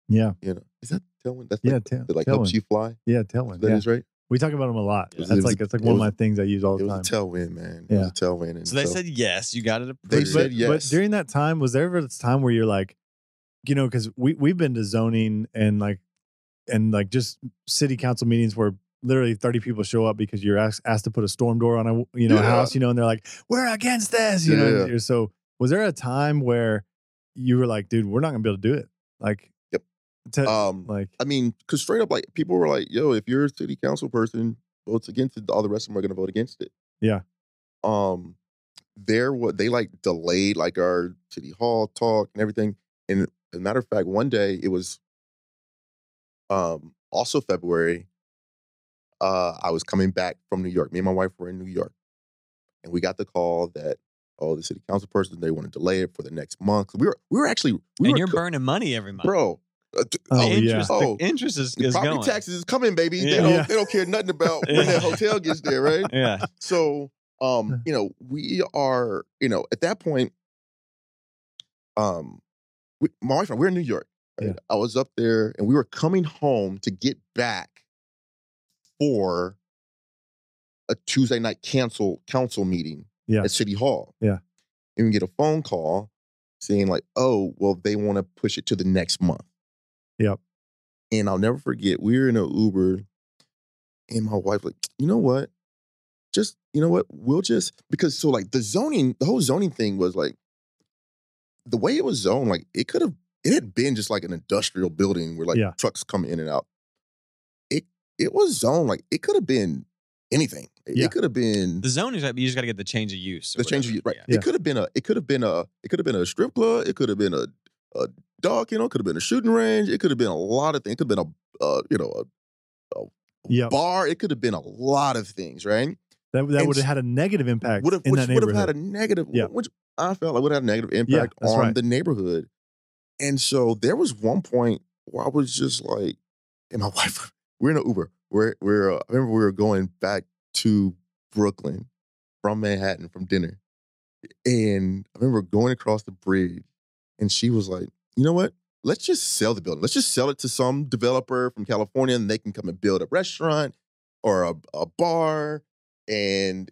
B: Yeah.
C: You know, is that tailwind? That's
B: Yeah.
C: like,
B: tail-
C: that like helps you fly.
B: Yeah. Tailwind.
C: That
B: Yeah.
C: is right.
B: We talk about them a lot.
A: It was-
B: That's
C: it was
B: like
C: a-
B: that's like
C: it
B: one of my things I use all
C: It
B: the
C: was
B: time.
C: a tailwind, man. It
B: Yeah.
C: was a tailwind. And
A: So they said yes, you got it approved.
C: They
A: approved.
C: said
B: but,
C: yes.
B: But during that time, was there ever this time where you're like, you know, because we we've been to zoning and like and like just city council meetings where literally 30 people show up because you're asked, asked to put a storm door on a you know
C: Yeah.
B: house, you know, and they're like, we're against this, you know.
C: Yeah.
B: So was there a time where you were like, dude, we're not gonna be able to do it? Like,
C: Yep.
B: to-
C: um,
B: like,
C: I mean, because straight up, like people were like, "Yo, if you're a city council person votes against it, all the rest of them are to vote against it."
B: Yeah.
C: Um, there what they like delayed like our city hall talk and everything. And as a matter of fact, one day it was, um, also February. Uh, I was coming back from New York. Me and my wife were in New York, and we got the call that oh, the city council person they want to delay it for the next month. We were we were actually we
A: and
C: were
A: you're
C: co-
A: burning money every month.
C: bro. uh, t-
B: Oh,
A: the
B: yeah.
A: interest,
C: Oh.
A: the interest is,
C: the
A: is
C: property
A: going.
C: taxes is coming, baby. They don't
B: Yeah.
C: they don't care nothing about when that hotel gets there, right?
A: Yeah.
C: So um, you know, we are, you know, at that point, um, we, my wife and I, we're in New York.
B: Yeah.
C: I was up there and we were coming home to get back for a Tuesday night cancel council meeting
B: Yeah.
C: at City Hall.
B: Yeah.
C: And we get a phone call saying, like, oh, well, they want to push it to the next month.
B: Yep.
C: And I'll never forget, we were in an Uber, and my wife, like, you know what? Just, you know what? We'll just because so like the zoning, the whole zoning thing was like the way it was zoned, like it could have it had been just like an industrial building where like
B: Yeah.
C: trucks come in and out. It it was zoned like it could have been anything. It,
B: Yeah.
C: it could have been
A: The zone is like, you just got to get the change of use. or
C: the change of use, right?
A: Yeah.
C: It could have been a it could have been a it could have been a strip club. It could have been a a dog, you know, it could have been a shooting range. It could have been a lot of things. It could have been a uh, you know a, a
B: Yep.
C: bar. It could have been a lot of things, right?
B: That that would have had a negative impact
C: Would have
B: in
C: which
B: that
C: would have had a negative,
B: Yeah.
C: which I felt like would have had a negative impact
B: that's
C: on
B: right.
C: the neighborhood. And so there was one point where I was just like, and my wife, we're in an Uber. We're we're uh, I remember we were going back to Brooklyn from Manhattan from dinner. And I remember going across the bridge and she was like, you know what? Let's just sell the building. Let's just sell it to some developer from California and they can come and build a restaurant or a, a bar. And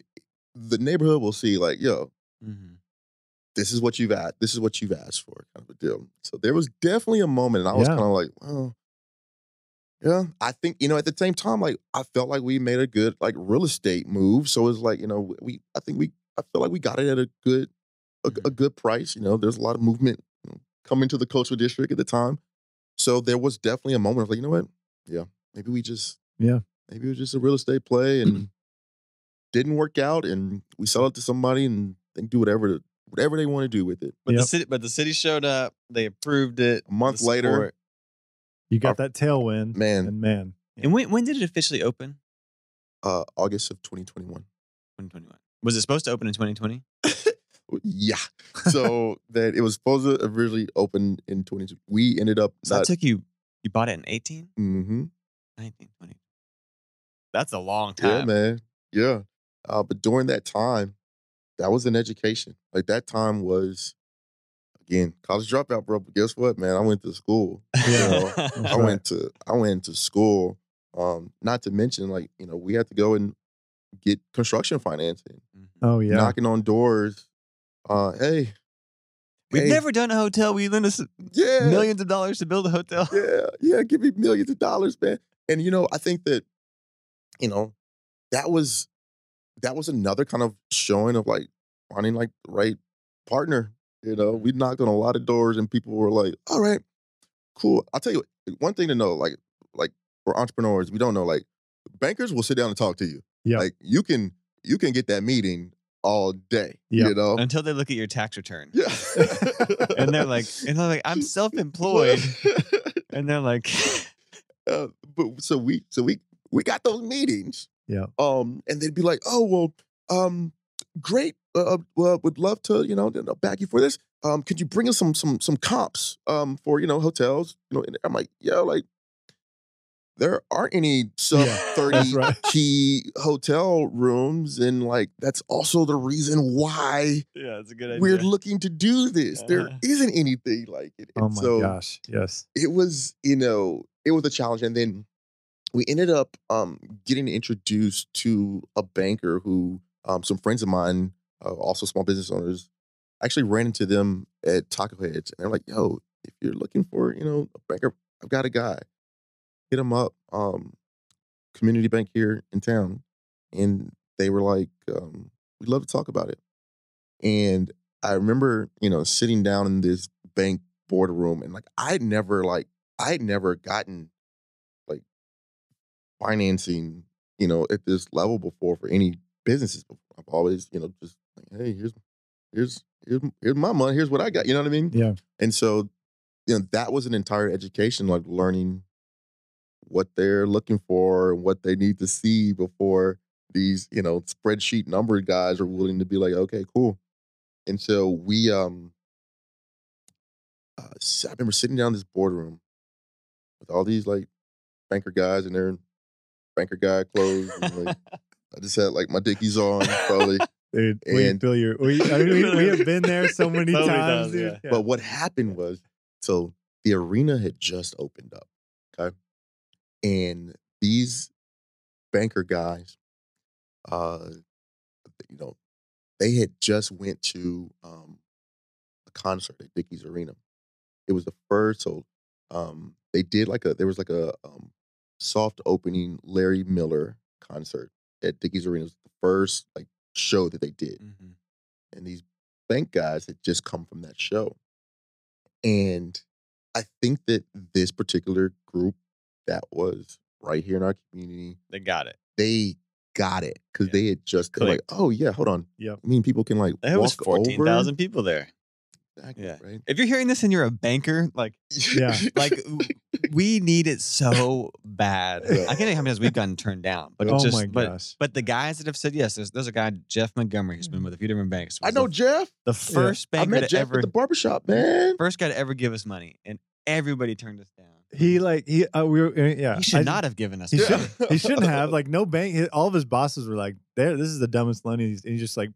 C: the neighborhood will see, like, yo,
A: Mhm.
C: This is what you've asked. This is what you've asked for, kind of a deal. So there was definitely a moment, and I was
B: Yeah.
C: kind of like, well, yeah. I think you know, at the same time, like I felt like we made a good like real estate move. So it's like you know, we I think we I feel like we got it at a good a, a
A: Mhm.
C: good price. You know, there's a lot of movement you know, coming to the cultural district at the time, so there was definitely a moment of like, you know what, yeah, maybe we just
B: Yeah.
C: maybe it was just a real estate play and didn't work out, and we sell it to somebody and do whatever whatever they want to do with it.
A: But the city, but the city showed up. They approved it.
C: A month
A: the
C: later,
A: support.
B: You got that tailwind,
C: man.
B: and man,
A: and when when did it officially open?
C: uh, August of 2021.
A: 2021. Was it supposed to open in 2020?
C: Yeah. So that it was supposed to originally open in 20. We ended up
A: So that
C: not.
A: took you. You bought it in 18,
C: hmm
A: 19, 20. That's a long
C: Yeah,
A: time.
C: man. Yeah. Uh, but during that time, that was an education. Like that time was, again, college dropout, bro. But guess what, man? I went to school. You know, I
B: right.
C: went to I went to school. Um, not to mention, like you know, we had to go and get construction financing,
A: Mhm.
B: oh yeah,
C: knocking on doors. Uh, hey,
A: We've
C: hey,
A: never done a hotel. We lend us
C: yeah,
A: millions of dollars to build a hotel.
C: yeah, yeah, give me millions of dollars, man. And you know, I think that, you know, that was that was another kind of showing of like finding like the right partner. You know, we knocked on a lot of doors and people were like, all right, cool. I'll tell you what, one thing to know, like, like for entrepreneurs, we don't know, like bankers will sit down and talk to you.
B: Yeah.
C: Like you can you can get that meeting all day.
B: Yeah.
C: You know?
A: Until they look at your tax return.
C: Yeah.
A: And they're like, and they're like, I'm self-employed. And they're like,
C: uh, but so we so we we got those meetings.
B: Yeah.
C: Um, and they'd be like, "Oh well, um, great. Uh, uh, would love to, you know, back you for this. Um, could you bring us some some some comps, um, for you know hotels? You know, and I'm like, yeah, like there aren't any sub
B: Yeah,
C: thirty
B: right.
C: key hotel rooms, and like that's also the reason why
A: yeah, it's a good
C: we're looking to do this. There
A: Uh-huh.
C: isn't anything like it.
B: oh my
C: so,
B: gosh, yes,
C: it was you know it was a challenge and then we ended up um, getting introduced to a banker who um, some friends of mine uh, also small business owners actually ran into them at taco heads and they're like yo if you're looking for you know a banker i've got a guy. Hit him up um, community bank here in town and they were like um, we'd love to talk about it. And i remember you know sitting down in this bank boardroom and like i'd never like i'd never gotten financing you know at this level before for any businesses before. i've always you know just like hey here's here's here's, here's my money here's what i got you know what i mean
B: yeah,
C: and so, you know, that was an entire education, like learning what they're looking for and what they need to see before these, you know, spreadsheet number guys are willing to be like, okay, cool. And so we, um, uh, I remember sitting down in this boardroom with all these like banker guys and their banker guy clothes. And, like, I just had like my dickies on, probably.
B: dude. we
C: And-
B: feel your. We, I mean, we, we have been there so many
A: So many
B: times,
A: times,
B: dude.
A: yeah.
C: But what happened was, so the arena had just opened up, okay, and these banker guys, uh, you know, they had just went to um, a concert at Dickies Arena. It was the first, so um, they did like a there was like a um, soft opening Larry Miller concert at Dickies Arena. It was the first like show that they did
A: Mhm.
C: and these bank guys had just come from that show. And I think that this particular group that was right here in our community,
A: They got it.
C: they got it because
A: Yeah.
C: they had just like, oh yeah, hold on.
B: Yeah,
C: I mean, people can like
A: There was
C: walk
A: 14,000 people there.
C: Exactly,
A: Yeah.
C: right.
A: If you're hearing this and you're a banker, like,
B: Yeah.
A: like we need it so bad.
C: Yeah.
A: I can't think how many times we've gotten turned down, but
B: oh
A: just,
B: my
A: but,
B: gosh,
A: but the guys that have said yes, there's, there's a guy, Jeff Montgomery, who's
B: Mm.
A: been with a few different banks.
C: I know
A: the,
C: Jeff.
A: the first
C: I
A: banker
C: met
A: to
C: Jeff
A: ever,
C: at the barbershop, man.
A: first guy to ever give us money, and everybody turned us down.
B: he like he. Uh, we were uh, yeah.
A: He should
B: I-
A: not have given us
B: He
A: money.
B: should. He shouldn't have. Like no bank. All of his bosses were like, "There, this is the dumbest money." And he just like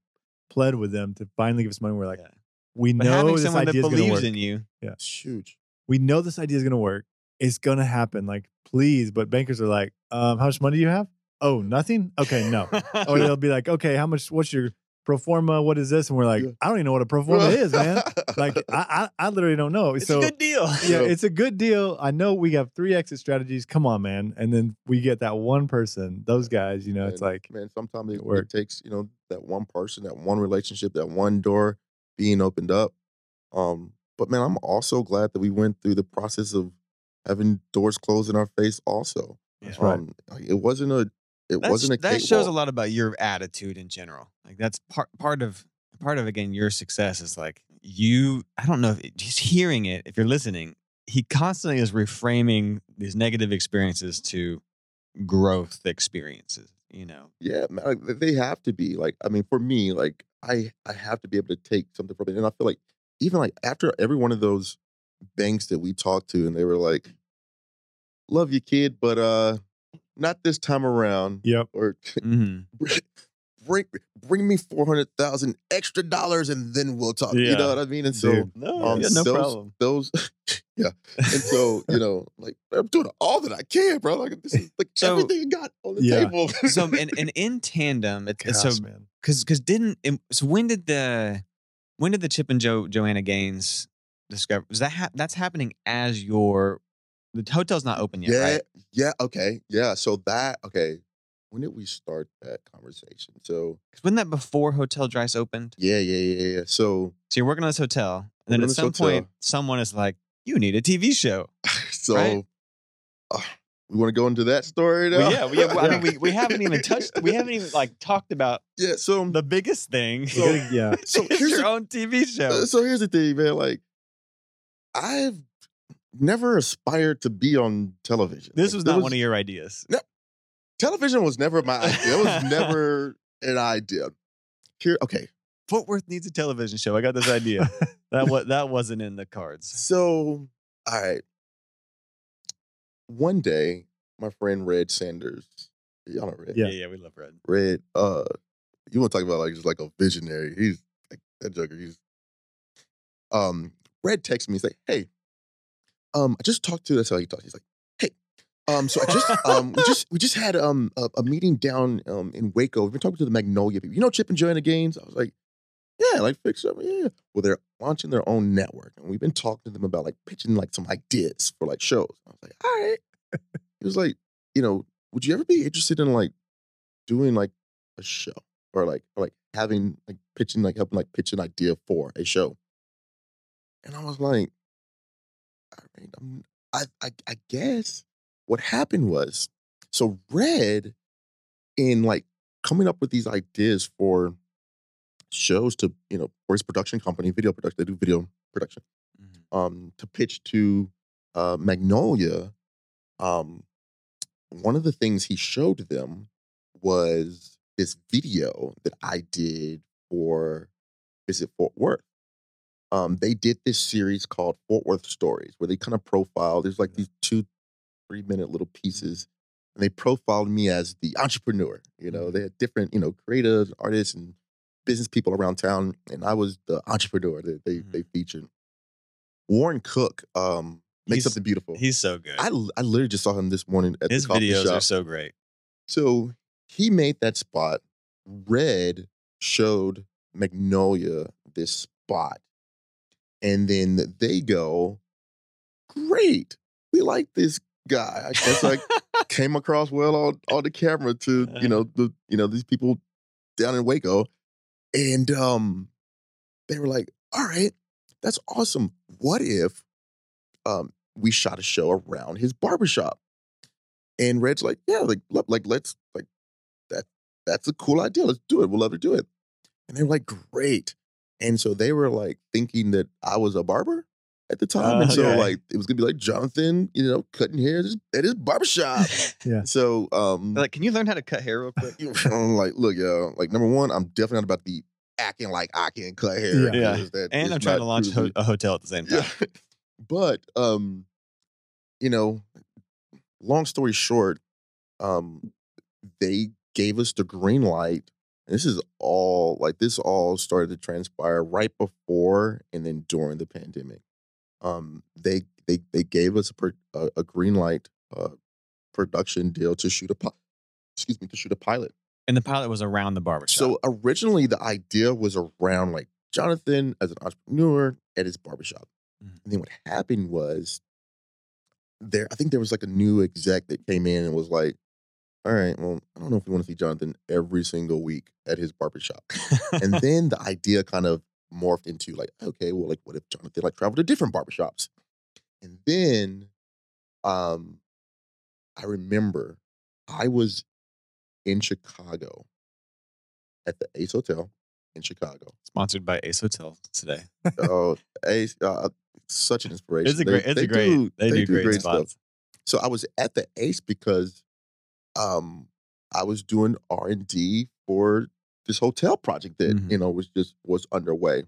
B: pled with them to finally give us money. We're like,
A: Yeah.
B: We
A: But
B: know this
A: someone
B: idea is going to
A: believes
B: work.
A: in you,
C: It's huge.
B: we know this idea is going to work. It's going to happen. Like, please. But bankers are like, um, how much money do you have? Oh, nothing. Okay, no. or they'll be like, okay, how much? What's your pro forma? What is this? And we're like,
C: Yeah.
B: I don't even know what a pro forma is, man. Like, I, I, I literally don't know.
A: it's
B: so
A: a good deal.
B: yeah, it's a good deal. I know we have three exit strategies. Come on, man. And then we get that one person, those guys, you know, it's like,
C: man, sometimes it,
B: it
C: it takes you know that one person, that one relationship, that one door being opened up. Um, but man, I'm also glad that we went through the process of having doors closed in our face. Also,
A: That's
B: right.
C: um, it wasn't a it
A: That's-
C: wasn't a
A: that shows a lot about your attitude in general. Like that's part part of part of again your success is like you. I don't know if just hearing it. If you're listening, he constantly is reframing these negative experiences to growth experiences. You know,
C: Yeah, man, like, they have to be like. I mean, for me, like I I have to be able to take something from it, and I feel like even like after every one of those banks that we talked to, and they were like, "Love you, kid, but uh, not this time around."
B: Yep.
C: Or
A: hmm
C: bring bring me four hundred thousand extra dollars, and then we'll talk. You know what I mean? And so.
B: Dude.
A: no,
C: Um,
A: yeah, no
C: those,
A: problem.
C: Those, yeah, and so you know, like I'm doing all that I can, bro. Like this is like
A: So-
C: everything you got on the
B: Yeah.
C: table.
A: So and, and in tandem, it,
B: Gosh,
A: so
B: man.
A: because because didn't so when did the when did the Chip and Joe Joanna Gaines discover? Was that hap that's happening as your the hotel's not open yet,
C: yeah,
A: right?
C: yeah, okay, yeah. So that okay. When did we start that conversation? So
A: Wasn't that before Hotel Dryce opened?
C: yeah, yeah, yeah, yeah. So
A: So you're working on this hotel, and then at some
C: hotel.
A: point, someone is like, "You need a TV show."
C: so
A: Right.
C: uh, we want to go into that story now.
A: Well, yeah, we, I mean, we, we haven't even touched, we haven't even like talked about
C: yeah. So
A: the biggest thing.
B: You gotta- yeah.
C: so here's
A: your
C: the
A: own TV show.
C: Uh, so here's the thing, man. Like, I've never aspired to be on television.
A: This
C: Like,
A: was
C: there
A: not one of your ideas.
C: Television was never my idea. It was never an idea. Here, okay.
A: Fort Worth needs a television show. I got this idea. that was that wasn't in the cards.
C: So, all right. One day, my friend Red Sanders, y'all know Red.
B: Yeah.
A: yeah, we love Red.
C: Red, uh, you want to talk about like just like a visionary? He's like that joker. He's um. Red texted me. He's like, "Hey, um, I just talked to." That's how he talks. He's like, "Hey, um, so I just um, we just we just had um a, a meeting down um in Waco. We've been talking to the Magnolia people. You know Chip and Joanna Gaines." I was like, "Yeah, like fix up, yeah." Well, they're launching their own network, and we've been talking to them about like pitching like some ideas for like shows. I was like, "All right." he was like, "You know, would you ever be interested in like doing like a show or like or like having like pitching like helping like pitch an idea for a show?" And I was like, I mean, I'm, I, I, I guess what happened was, so Red, in like coming up with these ideas for shows to, you know, for his production company, video production, they do video production,
A: Mhm.
C: um, to pitch to uh, Magnolia, um, one of the things he showed them was this video that I did for Visit Fort Worth um, they did this series called Fort Worth Stories, where they kind of profile. There's like these two, three minute little pieces, and they profiled me as the entrepreneur. You know, they had different, you know, creatives, artists, and business people around town, and I was the entrepreneur that they
A: Mhm.
C: they featured. Warren Cook um, makes
A: He's-
C: something beautiful.
A: He's so good.
C: I I literally just saw him this morning at
A: His
C: the coffee
A: videos
C: shop.
A: are so great.
C: So he made that spot. Red showed Magnolia this spot. And then they go, Great. We like this guy. I guess I came across well on, on the camera to, you know, the you know, these people down in Waco. And um they were like, all right, that's awesome. What if um we shot a show around his barbershop? And Red's like, yeah, like, like let's like that. That's a cool idea. Let's do it. We'll love to do it. And they were like, great. And so they were like thinking that I was a barber at the time, and so
B: Okay.
C: like it was gonna be like Jonathan, you know, cutting hair at his- barbershop.
B: Yeah.
C: So um,
A: like, can you learn how to cut hair real quick?
C: I'm like, look, yo, like number one, I'm definitely not about to be acting like I can cut hair.
B: Yeah.
A: Yeah.
C: that
A: and I'm trying to launch
C: truly-
A: ho- a hotel at the same time.
C: yeah. but um, you know, long story short, um, they gave us the green light. This is all like this all started to transpire right before and then during the pandemic. Um, they they they gave us a per, a, a green light uh, production deal to shoot a pi- excuse me to shoot a pilot.
A: And the pilot was around the barbershop.
C: So originally the idea was around like Jonathan as an entrepreneur at his barbershop.
A: Mhm.
C: And then what happened was there, I think there was like a new exec that came in and was like, all right, well, I don't know if we want to see Jonathan every single week at his barbershop. and then the idea kind of morphed into like, okay, well, like what if Jonathan like traveled to different barbershops? And then um I remember I was in Chicago at the Ace Hotel in Chicago.
A: Sponsored by Ace Hotel today.
C: Oh, Ace, uh, such an inspiration.
A: It's a
C: They-
A: great. It's
C: they
A: a great.
C: do-
A: they, do great, spots.
C: So I was at the Ace because um I was doing R and D for this hotel project that
A: Mhm.
C: you know was just was underway.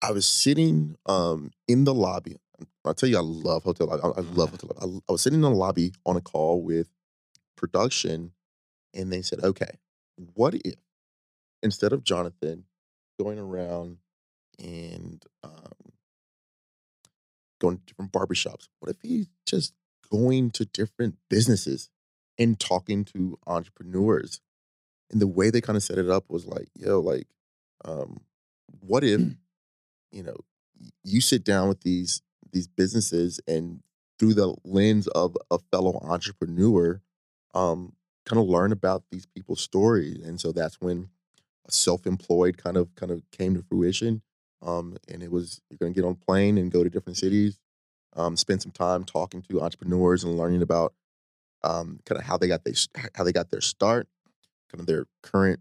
C: I was sitting um in the lobby. I'll tell you, I love hotel. I, I love hotel. I, I was sitting in the lobby on a call with production, and they said, "Okay, what if instead of Jonathan going around and um, going to different barbershops, what if he's just going to different businesses and talking to entrepreneurs?" And the way they kind of set it up was like, "Yo, like, um, what if you know you sit down with these these businesses and through the lens of a fellow entrepreneur um kind of learn about these people's stories. And so that's when a self-employed kind of kind of came to fruition um and it was you're going to get on a plane and go to different cities um spend some time talking to entrepreneurs and learning about um kind of how they got they how they got their start kind of their current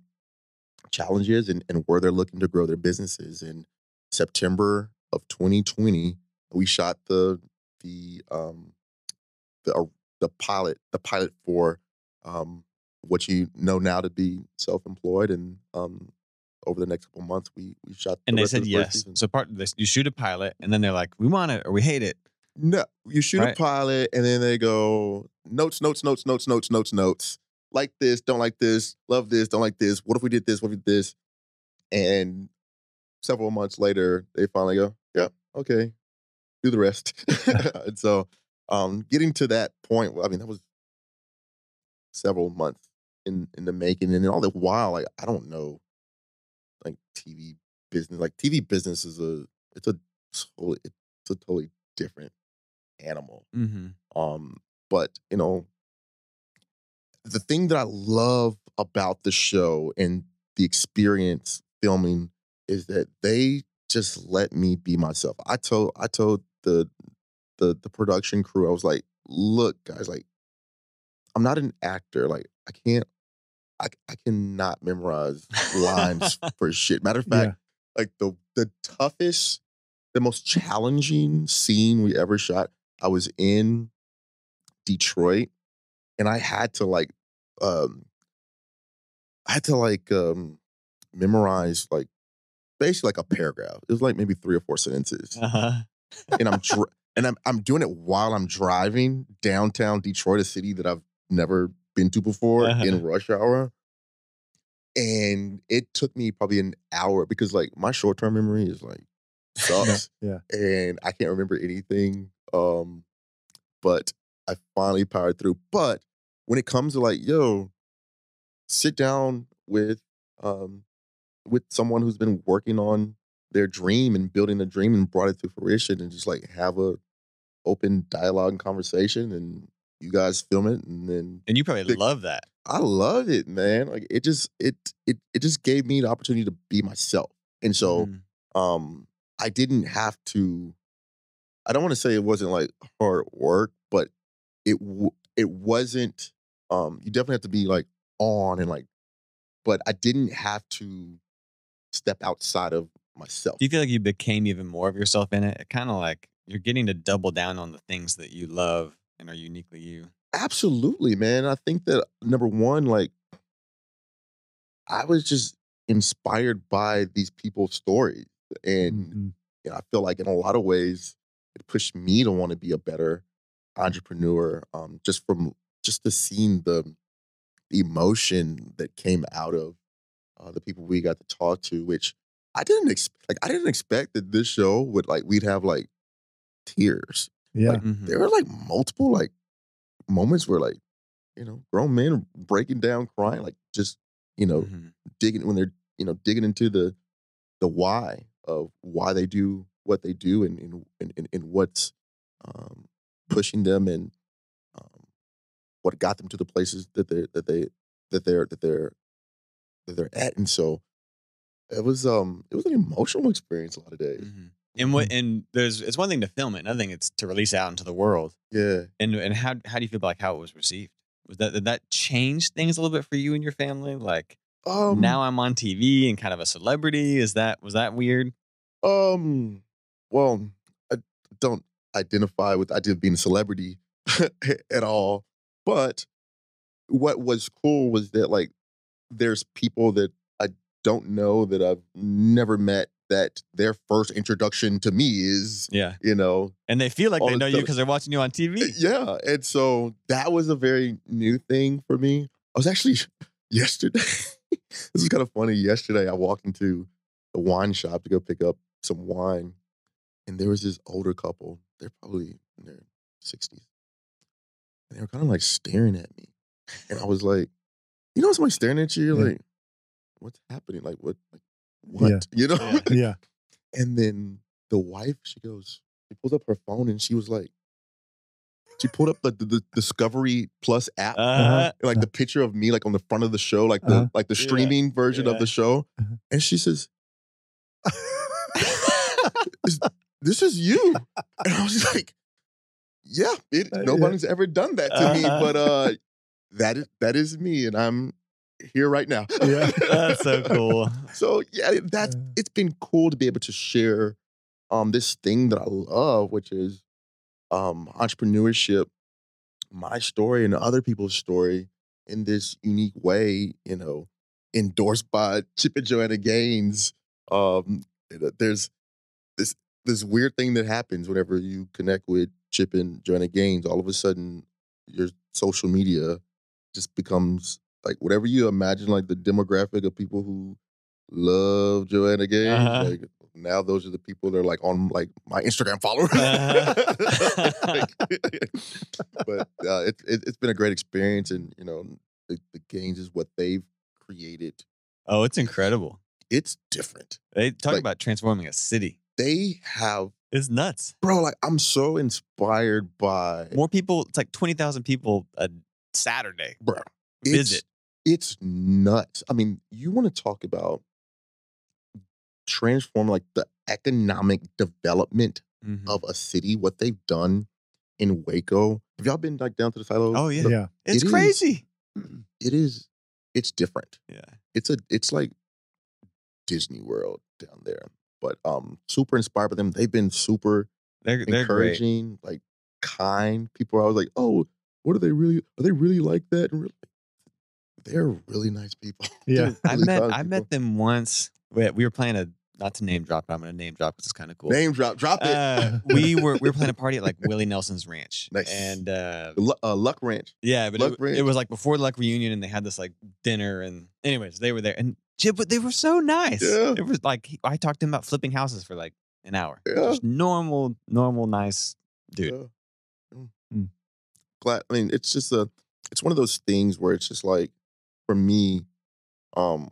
C: challenges and, and where they're looking to grow their businesses and September of 2020, we shot the the um the uh, the pilot the pilot for um what you know now to be self-employed and um over the next couple months we we shot the
A: And they said
C: the
A: yes. So part this, you shoot a pilot, and then they're like, "We want it or we hate it."
C: No, you shoot
A: Right.
C: a pilot and then they go notes, notes, notes, notes, notes, notes, notes. Like this, don't like this, love this, don't like this. What if we did this? What if we did this? And several months later, they finally go, yeah, okay, do the rest. and so, um, getting to that point, I mean, that was several months in in the making, and then all the while, like I don't know, like TV business, like TV business is a it's a totally it's a totally different animal.
A: Mm-hmm.
C: Um, but you know, the thing that I love about the show and the experience filming is that they just let me be myself. I told I told the the the production crew, I was like, look, guys, like I'm not an actor. Like I can't I I cannot memorize lines for shit. Matter of fact, like the the toughest, the most challenging scene we ever shot, I was in Detroit and I had to like um I had to like um memorize like basically like a paragraph. It was like maybe three or four sentences.
A: Uh-huh.
C: and I'm dr- and I'm I'm doing it while I'm driving downtown Detroit, a city that I've never been to before
A: Uh-huh.
C: in rush hour. And it took me probably an hour because like my short term memory is like sucks
B: yeah.
C: and I can't remember anything. Um, but I finally powered through. But when it comes to like, yo, sit down with um with someone who's been working on their dream and building a dream and brought it to fruition and just like have a open dialogue and conversation and you guys film it and then
A: And you probably
C: Big-
A: love that.
C: I love it, man. Like it just it it it just gave me the opportunity to be myself. And so
A: Mhm.
C: um I didn't have to I don't want to say it wasn't like hard work, but it w- it wasn't um you definitely have to be like on and like but I didn't have to step outside of myself.
A: Do you feel like you became even more of yourself in it? It kind of like you're getting to double down on the things that you love and are uniquely you.
C: Absolutely, man. I think that number one, like, I was just inspired by these people's stories. And
B: Mhm.
C: you know, I feel like in a lot of ways, it pushed me to want to be a better entrepreneur. Um, just from just to seeing the, the emotion that came out of uh, the people we got to talk to, which I didn't expect. Like, I didn't expect that this show would like we'd have like tears
B: Yeah.
A: Mhm.
C: there were like multiple like moments where like you know grown men breaking down crying like just you know
A: Mhm.
C: digging when they're you know digging into the the why of why they do what they do and and and, and, and what's um, pushing them and what got them to the places that they that they that they're that they're that they're at and so it was um it was an emotional experience a lot of days
A: Mhm. And what? And there's it's one thing to film it, another thing it's to release it out into the world.
C: yeah
A: And and how how do you feel about like how it was received? Was that did that change things a little bit for you and your family? Like
C: Um,
A: now I'm on TV and kind of a celebrity. Is that was that weird?
C: Um, well, I don't identify with the idea of being a celebrity at all. But what was cool was that like there's people that I don't know that I've never met that their first introduction to me is,
A: Yeah,
C: you know,
A: and they feel like they
C: the
A: know you because they're watching you on eh, TV.
C: yeah. And so that was a very new thing for me. I was actually yesterday. this is kind of funny. Yesterday, I walked into the wine shop to go pick up some wine, and there was this older couple. They're probably in their sixties, and they were kind of like staring at me, and I was like, you know, somebody staring at you. You're
B: Yeah.
C: like, what's happening? Like what? Like what? You know?
A: Yeah.
B: Yeah.
C: And then the wife, she goes, she pulls up her phone and she was like, she pulled up the, the, the Discovery Plus app,
A: Uh,
C: like the picture of me, like on the front of the show, like the
B: Uh-huh.
C: like the
A: Yeah.
C: streaming version
A: Yeah.
C: of the show.
B: Uh-huh.
C: And she says, "This is you," and I was like, "Yeah, it,
B: Uh,
C: nobody's ever done that to me,
A: Uh-huh.
C: but uh, that is that is me, and I'm here right now."
B: Yeah.
A: That's so cool.
C: So yeah, that's
B: Uh.
C: it's been cool to be able to share um this thing that I love, which is um entrepreneurship, my story and other people's story in this unique way, you know, endorsed by Chip and Joanna Gaines. Um there's this this weird thing that happens whenever you connect with Chip and Joanna Gaines. All of a sudden your social media just becomes like whatever you imagine like the demographic of people who love Joanna Gaines.
A: Uh-huh.
C: Like now those are the people that are like on like my Instagram followers.
A: Uh-huh.
C: but uh, it, it, it's been a great experience, and you know the, the Gaines is what they've created.
A: Oh, it's incredible.
C: It's different.
A: They talk
C: Like-
A: about transforming a city.
C: They have,
A: It's nuts.
C: bro. Like I'm so inspired by,
A: More people. It's like twenty thousand people a Saturday
C: bro. It's,
A: visit.
C: It's nuts. I mean, you want to talk about transform like the economic development
A: Mhm.
C: of a city, what they've done in Waco. Have y'all been like down to the silo?
A: Oh, yeah.
B: Yeah.
A: It's
C: it is.
A: crazy.
C: It is. It's different.
A: Yeah.
C: It's a. It's like Disney World down there. But um, super inspired by them. They've been super
A: They're they're great.
C: encouraging, like kind people. I was like, oh, what are they really? Are they really like that? And really, they're really nice people.
B: Yeah.
C: They're
A: I met I
C: people.
A: met them once. We, we were playing a not to name drop, but I'm gonna name drop because it's kind of cool.
C: Name drop, drop it.
A: Uh, we were we were playing a party at like Willie Nelson's ranch,
C: Nice.
A: and uh,
C: Lu- uh, Luck Ranch.
A: yeah, but
C: Luck
A: it,
C: Ranch.
A: it was like before Luck reunion, and they had this like dinner, and anyways, they were there, and Jib, but they were so nice.
C: Yeah.
A: It was like I talked to him about flipping houses for like an hour.
C: Yeah.
A: Just normal, normal, nice dude.
C: Yeah. Mm.
B: Mm.
C: Glad. I mean, it's just a. It's one of those things where it's just like, for me, um,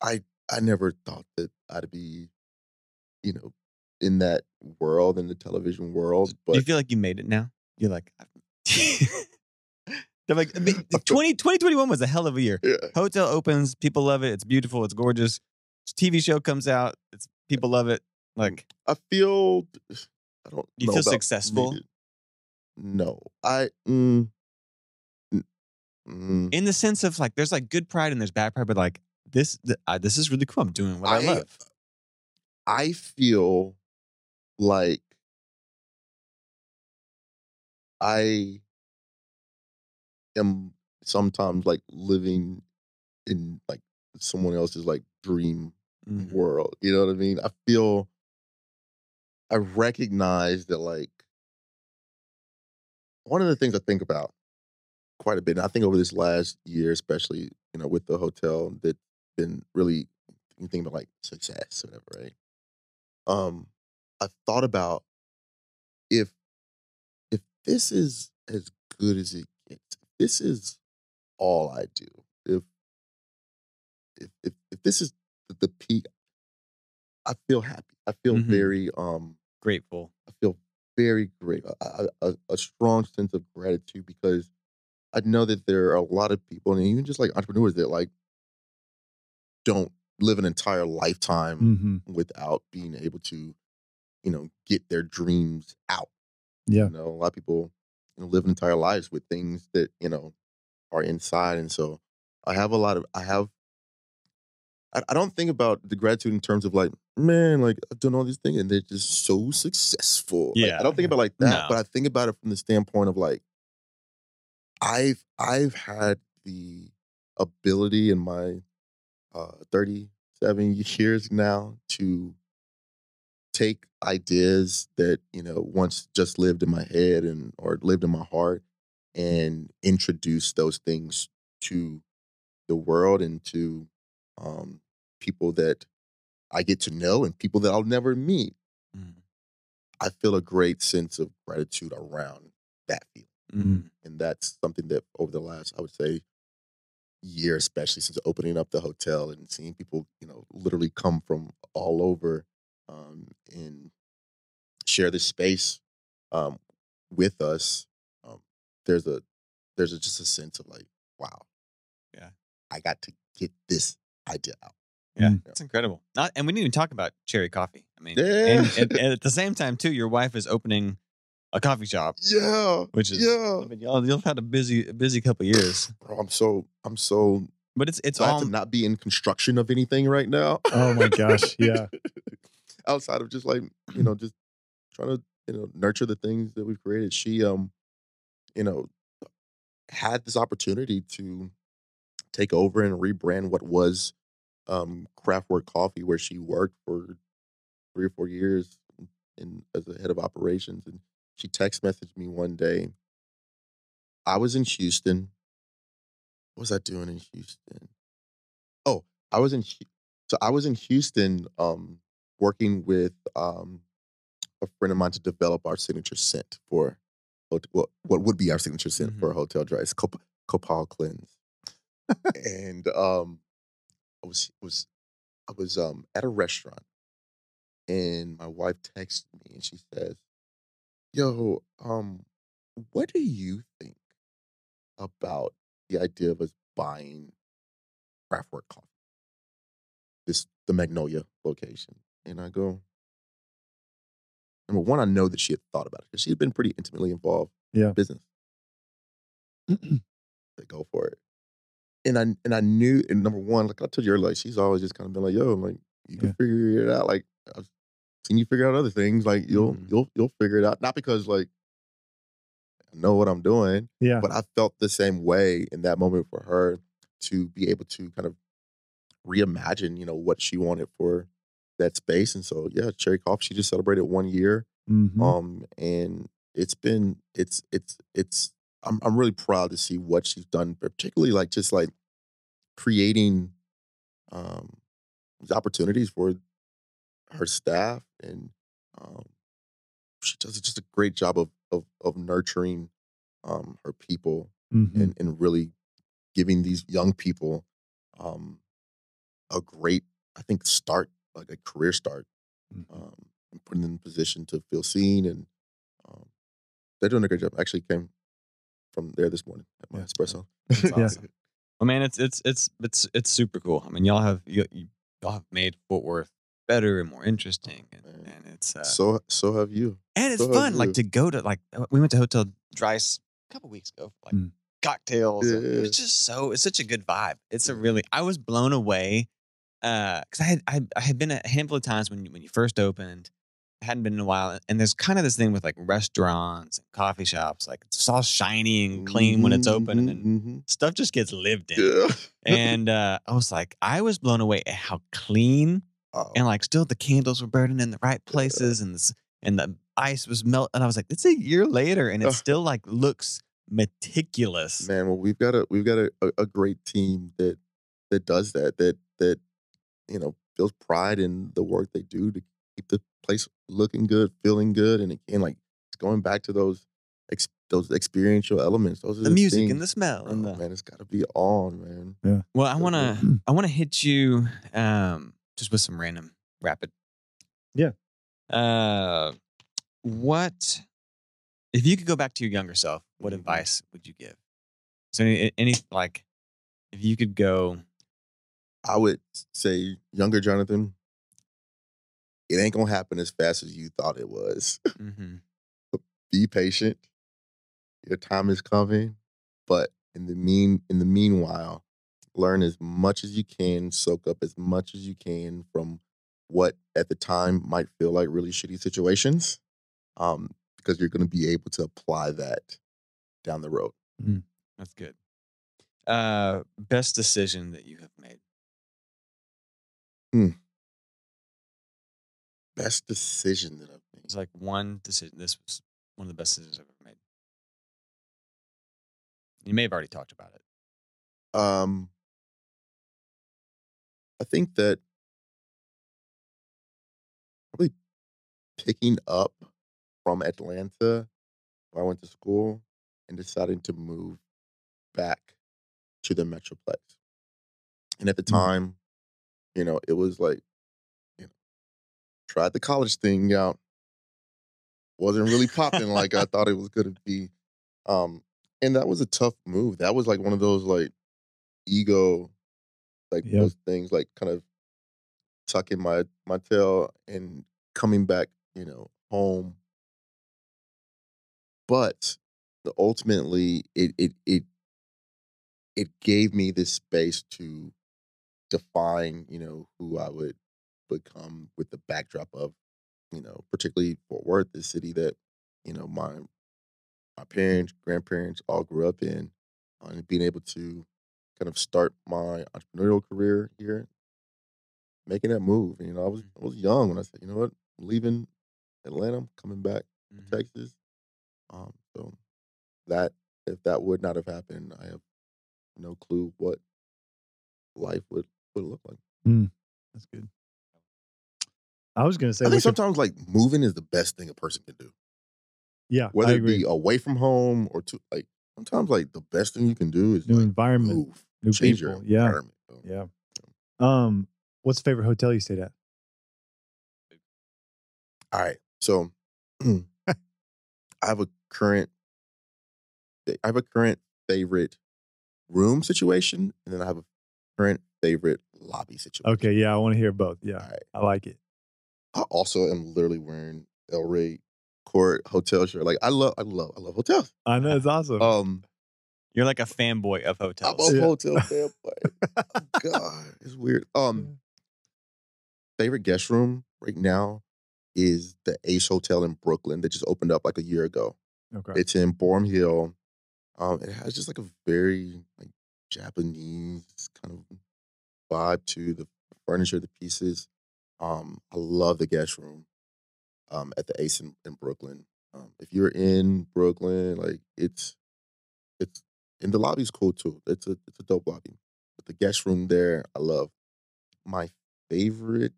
C: I I never thought that I'd be, you know, in that world in the television world.
A: Do
C: But
A: you feel like you made it now? You're like, they're like, I 20, 2021 was a hell of a year.
C: yeah,
A: Hotel opens, people love it. It's beautiful. It's gorgeous. TV show comes out. It's people love it. Like
C: I feel. I don't.
A: You
C: know
A: feel successful?
C: needed- No, I. Mm, mm,
A: in the sense of like, there's like good pride and there's bad pride, but like this, th- uh, this is really cool. I'm doing what I,
C: I-
A: love.
C: I feel like I am sometimes like living in like someone else's like dream
A: Mhm.
C: world. You know what I mean? I feel I recognize that like one of the things I think about quite a bit, and I think over this last year, especially, you know, with the hotel that been really you think about like success or whatever, right? Um, I thought about if if this is as good as it gets, this is all I do, if if if, if this is the, peak, I feel happy. I feel
A: Mhm.
C: very um
A: Grateful.
C: I feel very great, a, a, a, strong sense of gratitude because I know that there are a lot of people, and even just like entrepreneurs that like don't live an entire lifetime
B: hmm
C: without being able to, you know, get their dreams out.
B: Yeah.
C: You know, a lot of people you know, live entire lives with things that, you know, are inside. And so I have a lot of I have I, I don't think about the gratitude in terms of like, man, like I've done all these things and they're just so successful. Like,
A: Yeah.
C: I don't think about it like that,
A: No.
C: but I think about it from the standpoint of like I've I've had the ability in my uh 37 years now to take ideas that you know once just lived in my head and or lived in my heart and introduce those things to the world and to um, people that I get to know and people that I'll never meet.
A: Mm.
C: I feel a great sense of gratitude around that feeling.
A: Mm.
C: And that's something that over the last, I would say, year, especially since opening up the hotel and seeing people, you know, literally come from all over um, and share this space um, with us. Um, there's a there's a, just a sense of like, wow,
A: Yeah.
C: I got to get this idea out.
A: Yeah,
B: Mm.
A: it's incredible. Not, and we didn't even talk about cherry coffee. I mean,
C: Yeah.
A: and, and, and at the same time too, your wife is opening a coffee shop,
C: Yeah,
A: which is
C: yeah.
A: I mean, y'all, you've had a busy, a busy couple years,
C: Bro, I'm so I'm so
A: but it's it's all
C: to not be in construction of anything right now.
B: Oh my gosh, yeah.
C: Outside of just like, you know, just trying to, you know, nurture the things that we've created. She um, you know, had this opportunity to take over and rebrand what was um Craftwork Coffee, where she worked for three or four years in as a head of operations. And she text messaged me one day. I was in Houston. What was I doing in Houston? Oh, I was in so I was in Houston um working with um a friend of mine to develop our signature scent for what what would be our signature scent for a hotel Dryce. It's Cop- Copal Cleanse. and um I was was I was um at a restaurant and my wife texted me and she says, Yo, um, what do you think about the idea of us buying Craftwork Coffee? This the Magnolia location. And I go, number one, I know that she had thought about it because she had been pretty intimately involved
B: Yeah.
C: in business. they go for it. And I and I knew, and number one, like I told you earlier, like she's always just kind of been like, yo, like you can
B: Yeah.
C: figure it out. Like I've seen you figure out other things. Like you'll
A: Mhm.
C: you'll you'll figure it out. Not because like I know what I'm doing,
B: Yeah.
C: but I felt the same way in that moment for her to be able to kind of reimagine, you know, what she wanted for that space. And so, yeah, Cherry Coffee, she just celebrated one year.
B: Mhm.
C: Um, and it's been, it's, it's, it's, I'm, I'm really proud to see what she's done, particularly like just like creating um, opportunities for her staff. And um, she does just a great job of, of, of nurturing um, her people
B: Mhm.
C: and, and really giving these young people um, a great, I think, start, like a career start,
B: Mhm.
C: um, and putting them in a position to feel seen. And um, they're doing a great job. I actually came from there this morning at my
B: Yeah.
C: espresso.
A: That's
B: Yeah.
A: awesome. Well, man, it's it's it's it's it's super cool. I mean, y'all have you, you y'all have made Fort Worth better and more interesting, and,
C: man.
A: and it's uh,
C: so so have you.
A: and it's
C: so
A: fun. Like to go to like uh, we went to Hotel Dryce a couple weeks ago, for, like
B: Mm.
A: cocktails.
C: Yeah.
A: It's just so it's such a good vibe. It's a really I was blown away because I had I, I had been a handful of times when you, when you first opened. I hadn't been in a while, and there's kind of this thing with like restaurants and coffee shops. Like it's all shiny and clean when it's open, and then
C: Mhm,
A: stuff just gets lived in. And uh, I was like, I was blown away at how clean
C: Oh,
A: and like still the candles were burning in the right places and this and the ice was melt. And I was like, it's a year later and it
C: Uh.
A: still like looks meticulous.
C: man well we've got a we've got a, a, a great team that that does that that that you know feels pride in the work they do to keep the place looking good feeling good and again like it's going back to those ex, those experiential elements those are
A: The music
C: things,
A: and the smell
C: oh,
A: and the
C: man it's got to be on man Yeah.
A: well, I want to I want to hit you um just with some random rapid.
B: Yeah.
A: Uh, what if you could go back to your younger self? What
C: Mhm.
A: advice would you give? So any, any like if you could go
C: i would say younger jonathan it ain't gonna happen as fast as you thought it was
A: mhm,
C: be patient. Your time is coming, but in the mean in the meanwhile, learn as much as you can, soak up as much as you can from what at the time might feel like really shitty situations, um, because you're to be able to apply that down the road.
A: That's good. Uh, best decision that you have made.
C: Best decision that I've made.
A: It's like one decision. This was one of the best decisions I've ever made. You may have already talked about it.
C: Um, I think that probably picking up from Atlanta, where I went to school, and deciding to move back to the Metroplex. And at the
B: Mm.
C: time, you know, it was like, you know, tried the college thing out. Wasn't really popping like I thought it was gonna be. Um, and that was a tough move. That was like one of those like ego, like
B: Yep.
C: those things, like kind of tucking my my tail and coming back, you know, home. But the, ultimately, it it it it gave me this space to define, you know, who I would become with the backdrop of, you know, particularly Fort Worth, the city that, you know, my my parents, grandparents all grew up in, uh, and being able to kind of start my entrepreneurial career here, making that move. You know, I was I was young when I said, you know what, I'm leaving Atlanta, I'm coming back to
A: Mhm.
C: Texas. Um, so that if that would not have happened, I have no clue what life would would look like.
B: That's good. I was gonna say
C: I think sometimes like moving is the best thing a person can do,
B: yeah,
C: whether it be away from home or to like sometimes like the best thing you can do is
B: New
C: like
B: environment,
C: move,
B: new
C: change
B: people.
C: your
B: Yeah,
C: environment. So,
B: yeah. Um, what's the favorite hotel you stayed at?
C: All right. So I have a current I have a current favorite room situation, and then I have a current favorite lobby situation.
B: Okay, yeah, I want to hear both. Yeah,
C: All right.
B: I like it.
C: I also am literally wearing El Rey Court hotel shirt. Like I love I love I love hotels.
B: I know it's awesome.
C: Um
A: You're like a fanboy of
C: I'm
A: hotels.
C: a
B: Yeah.
C: hotel fanboy. but God, it's weird. Um favorite guest room right now is the Ace Hotel in Brooklyn that just opened up like a year ago.
B: okay.
C: It's in Boerum Hill. Um, it has just like a very like Japanese kind of vibe to the furniture, the pieces. Um, I love the guest room um, at the Ace in, in Brooklyn. Um, if you're in Brooklyn, like it's it's and the lobby's cool too. It's a it's a dope lobby. But the guest room there, I love. My favorite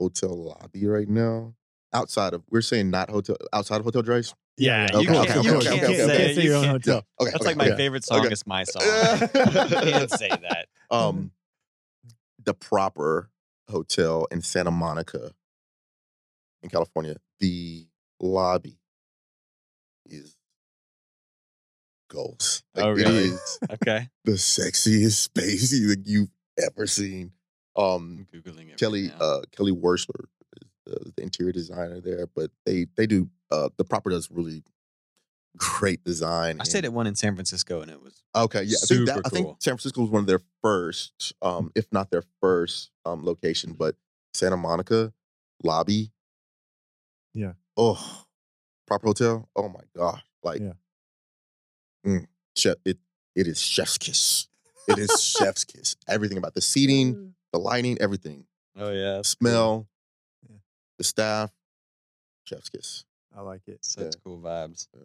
C: hotel lobby right now, outside of we're saying not hotel outside of Hotel Dryce.
A: Yeah,
C: Okay,
A: you can't,
C: okay,
A: you
C: okay,
A: can't
C: okay,
A: say,
C: okay,
A: it.
B: say
A: You
B: your own
A: can't-
B: hotel.
C: Okay,
A: That's
C: okay,
A: like my
C: okay.
A: favorite song
C: okay.
A: is my song. you can't say that.
C: um the proper hotel in Santa Monica in California, the lobby is goals. Like,
A: Oh, really?
C: It is
A: Okay.
C: the sexiest space you, you've ever seen. Um,
A: I'm Googling it.
C: Kelly
A: right now.
C: uh, Kelly Wearstler is the, the interior designer there, but they they do uh, the proper does really great design.
A: I stayed at one in San Francisco and it was
C: Okay, yeah, I think that,
A: Super
C: I think. San Francisco was one of their first, um, if not their first, um, location. But Santa Monica lobby,
B: Yeah.
C: Oh, proper hotel. Oh my god, like,
B: Yeah.
C: mm, chef, it it is chef's kiss. It is chef's kiss. Everything about the seating, the lighting, everything,
A: oh yeah, cool.
C: smell. The staff, chef's kiss.
B: I like it.
A: Such
C: Yeah.
A: cool vibes.
C: Yeah.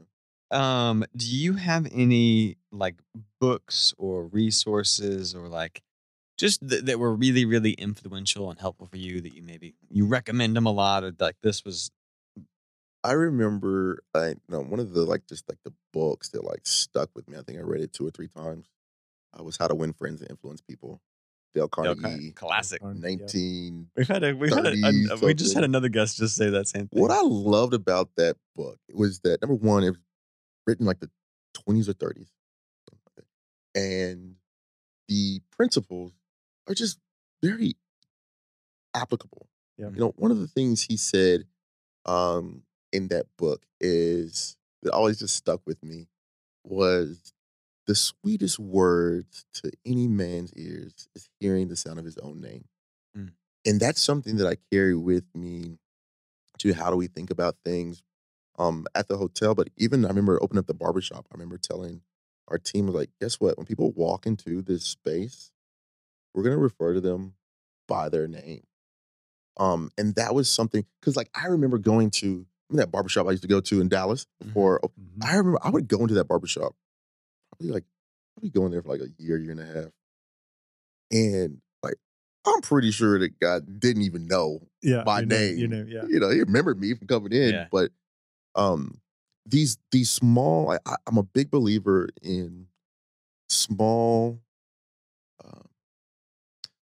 A: Um, do you have any like books or resources or like just th- that were really, really influential and helpful for you that you maybe you recommend them a lot or like this was
C: I remember, I you know, one of the like just like the books that like stuck with me. I think I read it two or three times. Uh, was How to Win Friends and Influence People. Dale
A: Dale
C: Carnegie,
A: Carnegie, classic.
C: Nineteen.
A: We've had a we've had a, a- we just had another guest just say that same thing.
C: What I loved about that book was that number one, it was written like the twenties or thirties, and the principles are just very applicable.
B: Yeah.
C: You know, one of the things he said um, in that book is that always just stuck with me was the sweetest words to any man's ears is hearing the sound of his own name.
A: Mm.
C: And that's something that I carry with me to how do we think about things um, at the hotel. But even I remember opening up the barbershop. I remember telling our team, like, guess what? When people walk into this space, we're going to refer to them by their name. Um, and that was something because, like, I remember going to remember that barbershop I used to go to in Dallas
A: Mhm.
C: before.
B: Mhm.
C: I remember I would go into that barbershop, probably like probably going there for like a year, year and a half. And like I'm pretty sure that God didn't even know,
B: yeah,
C: my name.
B: your name, yeah.
C: you know, he remembered me from coming in.
A: Yeah.
C: But um these these small I, I- I'm a big believer in small um,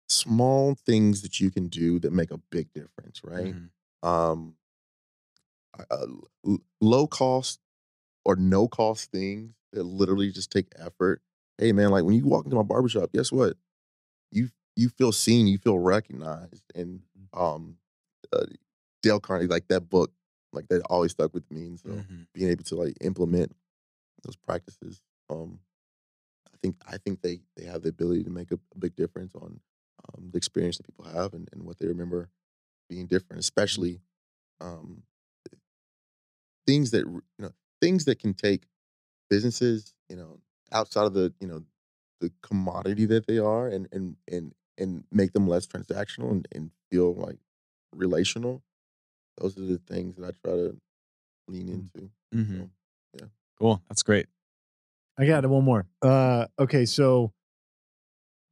C: small things that you can do that make a big difference, right?
A: Mhm.
C: um uh, low cost or no cost things that literally just take effort. Hey man, like when you walk into my barbershop, guess what? You you feel seen, you feel recognized. And um uh, Dale Carnegie, like that book, like that always stuck with me. And so
A: Mhm.
C: being able to like implement those practices, um, I think I think they they have the ability to make a, a big difference on um, the experience that people have and, and what they remember being different, especially um, things that you know things that can take businesses you know outside of the you know the commodity that they are and and and and make them less transactional and, and feel like relational. Those are the things that I try to lean
B: Mm.
C: into.
A: Mhm.
C: So,
A: Cool. That's great.
B: I got one more. Uh, okay, so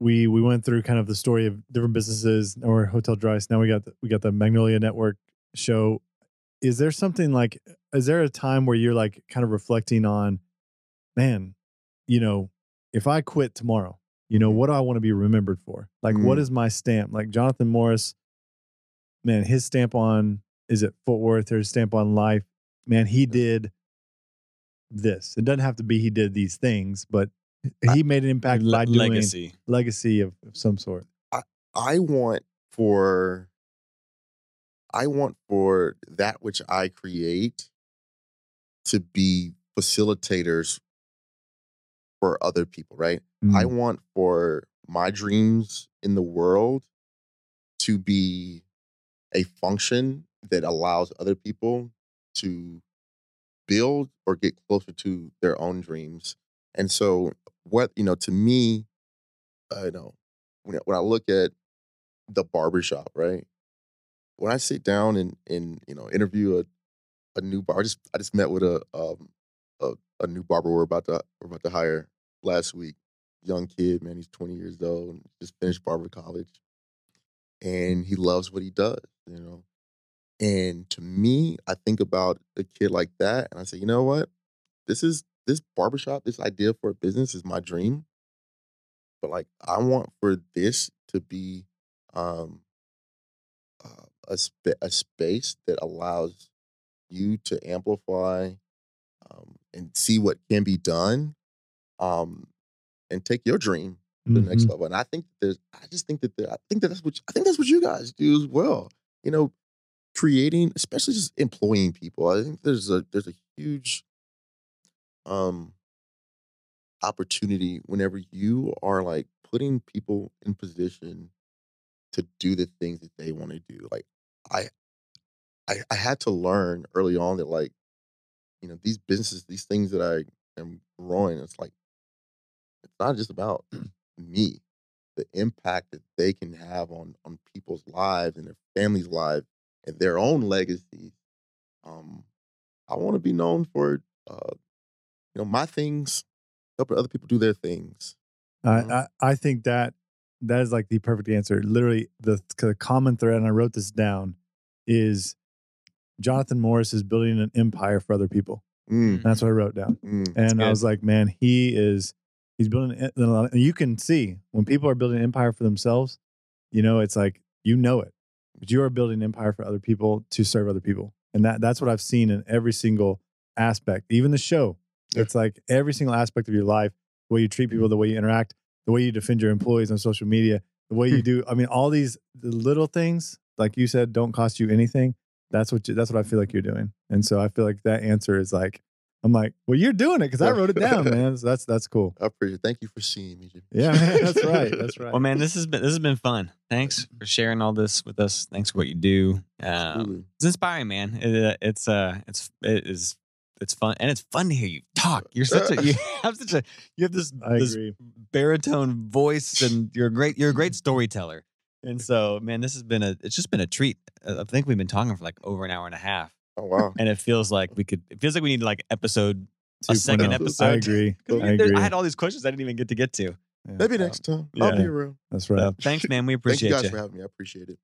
B: we we went through kind of the story of different businesses or Hotel Dryce. Now we got the, we got the Magnolia Network show. Is there something like? Is there a time where you're like kind of reflecting on, man, you know, if I quit tomorrow, you know,
C: Mhm.
B: what do I want to be remembered for? Like, what
C: Mm.
B: is my stamp? Like Jonathan Morris, man, his stamp on is it Fort Worth or his stamp on life? Man, he did this. It doesn't have to be he did these things, but he made an impact
A: Le-
B: by doing
A: legacy.
B: legacy of, of some sort.
C: I want for I want for that which I create to be facilitators for other people, right? I
B: Mm.
C: want for my dreams in the world to be a function that allows other people to build or get closer to their own dreams. And so, what you know, to me, I know when I- when I look at the barbershop, right? When I sit down and and you know interview a a new bar, I just I just met with a um a, a new barber we're about to we're about to hire last week. Young kid, man, he's 20 years old and just finished barber college. And he loves what he does, you know. And to me, I think about a kid like that and I say, you know what? This is this barbershop, this idea for a business is my dream. But like I want for this to be um uh, a spa- a space that allows you to amplify and see what can be done um, and take your dream to the next
B: Mhm.
C: level. And I think there's, I just think that there, I think that that's what I think that's what you guys do as well. You know, creating, especially just employing people. I think there's a there's a huge um opportunity whenever you are like putting people in position to do the things that they want to do. Like I, I I had to learn early on that like, you know, these businesses, these things that I am growing, it's like it's not just about me. The impact that they can have on on people's lives and their families' lives and their own legacies. Um, I want to be known for uh, you know, my things, helping other people do their things.
B: I. I I think that that is like the perfect answer. Literally, the, the common thread, and I wrote this down, is Jonathan Morris is building an empire for other people.
C: Mm,
B: That's what I wrote down.
C: mm,
B: And I was like, man, he is he's building. and You can see when people are building an empire for themselves, you know, it's like you know it, but you are building an empire for other people to serve other people, and that that's what I've seen in every single aspect, even the show.
C: Yeah.
B: It's like every single aspect of your life, the way you treat people, the way you interact, the way you defend your employees on social media, the way you do. I mean, all these the little things, like you said, don't cost you anything. That's what you, that's what I feel like you're doing, and so I feel like that answer is like I'm like, well, you're doing it because I wrote it down, man. So that's that's cool.
C: I appreciate it. Thank you for seeing me, Jimmy.
B: Yeah, man, that's right. That's right.
D: Well, man, this has been this has been fun. Thanks for sharing all this with us. Thanks for what you do. Um, it's inspiring, man. It, uh, it's uh, it's it is it's fun and it's fun to hear you talk. You're such a you have such a you have this
B: I
D: this
B: agree.
D: baritone voice and you're a great you're a great storyteller. And so, man, this has been a it's just been a treat. Uh, I think we've been talking for like over an hour and a half,
C: Oh wow.
D: and it feels like we could. It feels like we need like episode. A
B: 2.0.
D: second
B: I
D: episode.
B: agree.
D: 'cause
B: I
D: there-
B: agree.
D: I had all these questions I didn't even get to get to.
B: Yeah.
C: Maybe next time. I'll
B: yeah.
C: be around.
B: That's right.
D: So, thanks, man. We
C: Thank
D: appreciate
C: you guys
D: you.
C: for having me. I appreciate it.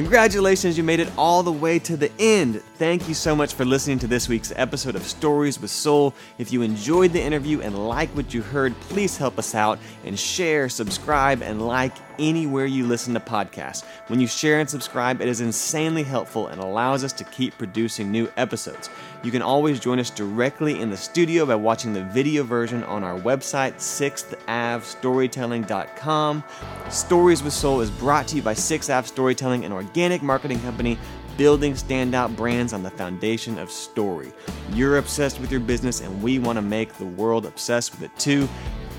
A: Congratulations, you made it all the way to the end. Thank you so much for listening to this week's episode of Stories with Soul. If you enjoyed the interview and like what you heard, please help us out and share, subscribe, and like anywhere you listen to podcasts. When you share and subscribe, it is insanely helpful and allows us to keep producing new episodes. You can always join us directly in the studio by watching the video version on our website, 6thAvStorytelling.com. Stories with Soul is brought to you by 6th Storytelling, an organic marketing company building standout brands on the foundation of story. You're obsessed with your business, and we want to make the world obsessed with it too.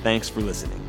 A: Thanks for listening.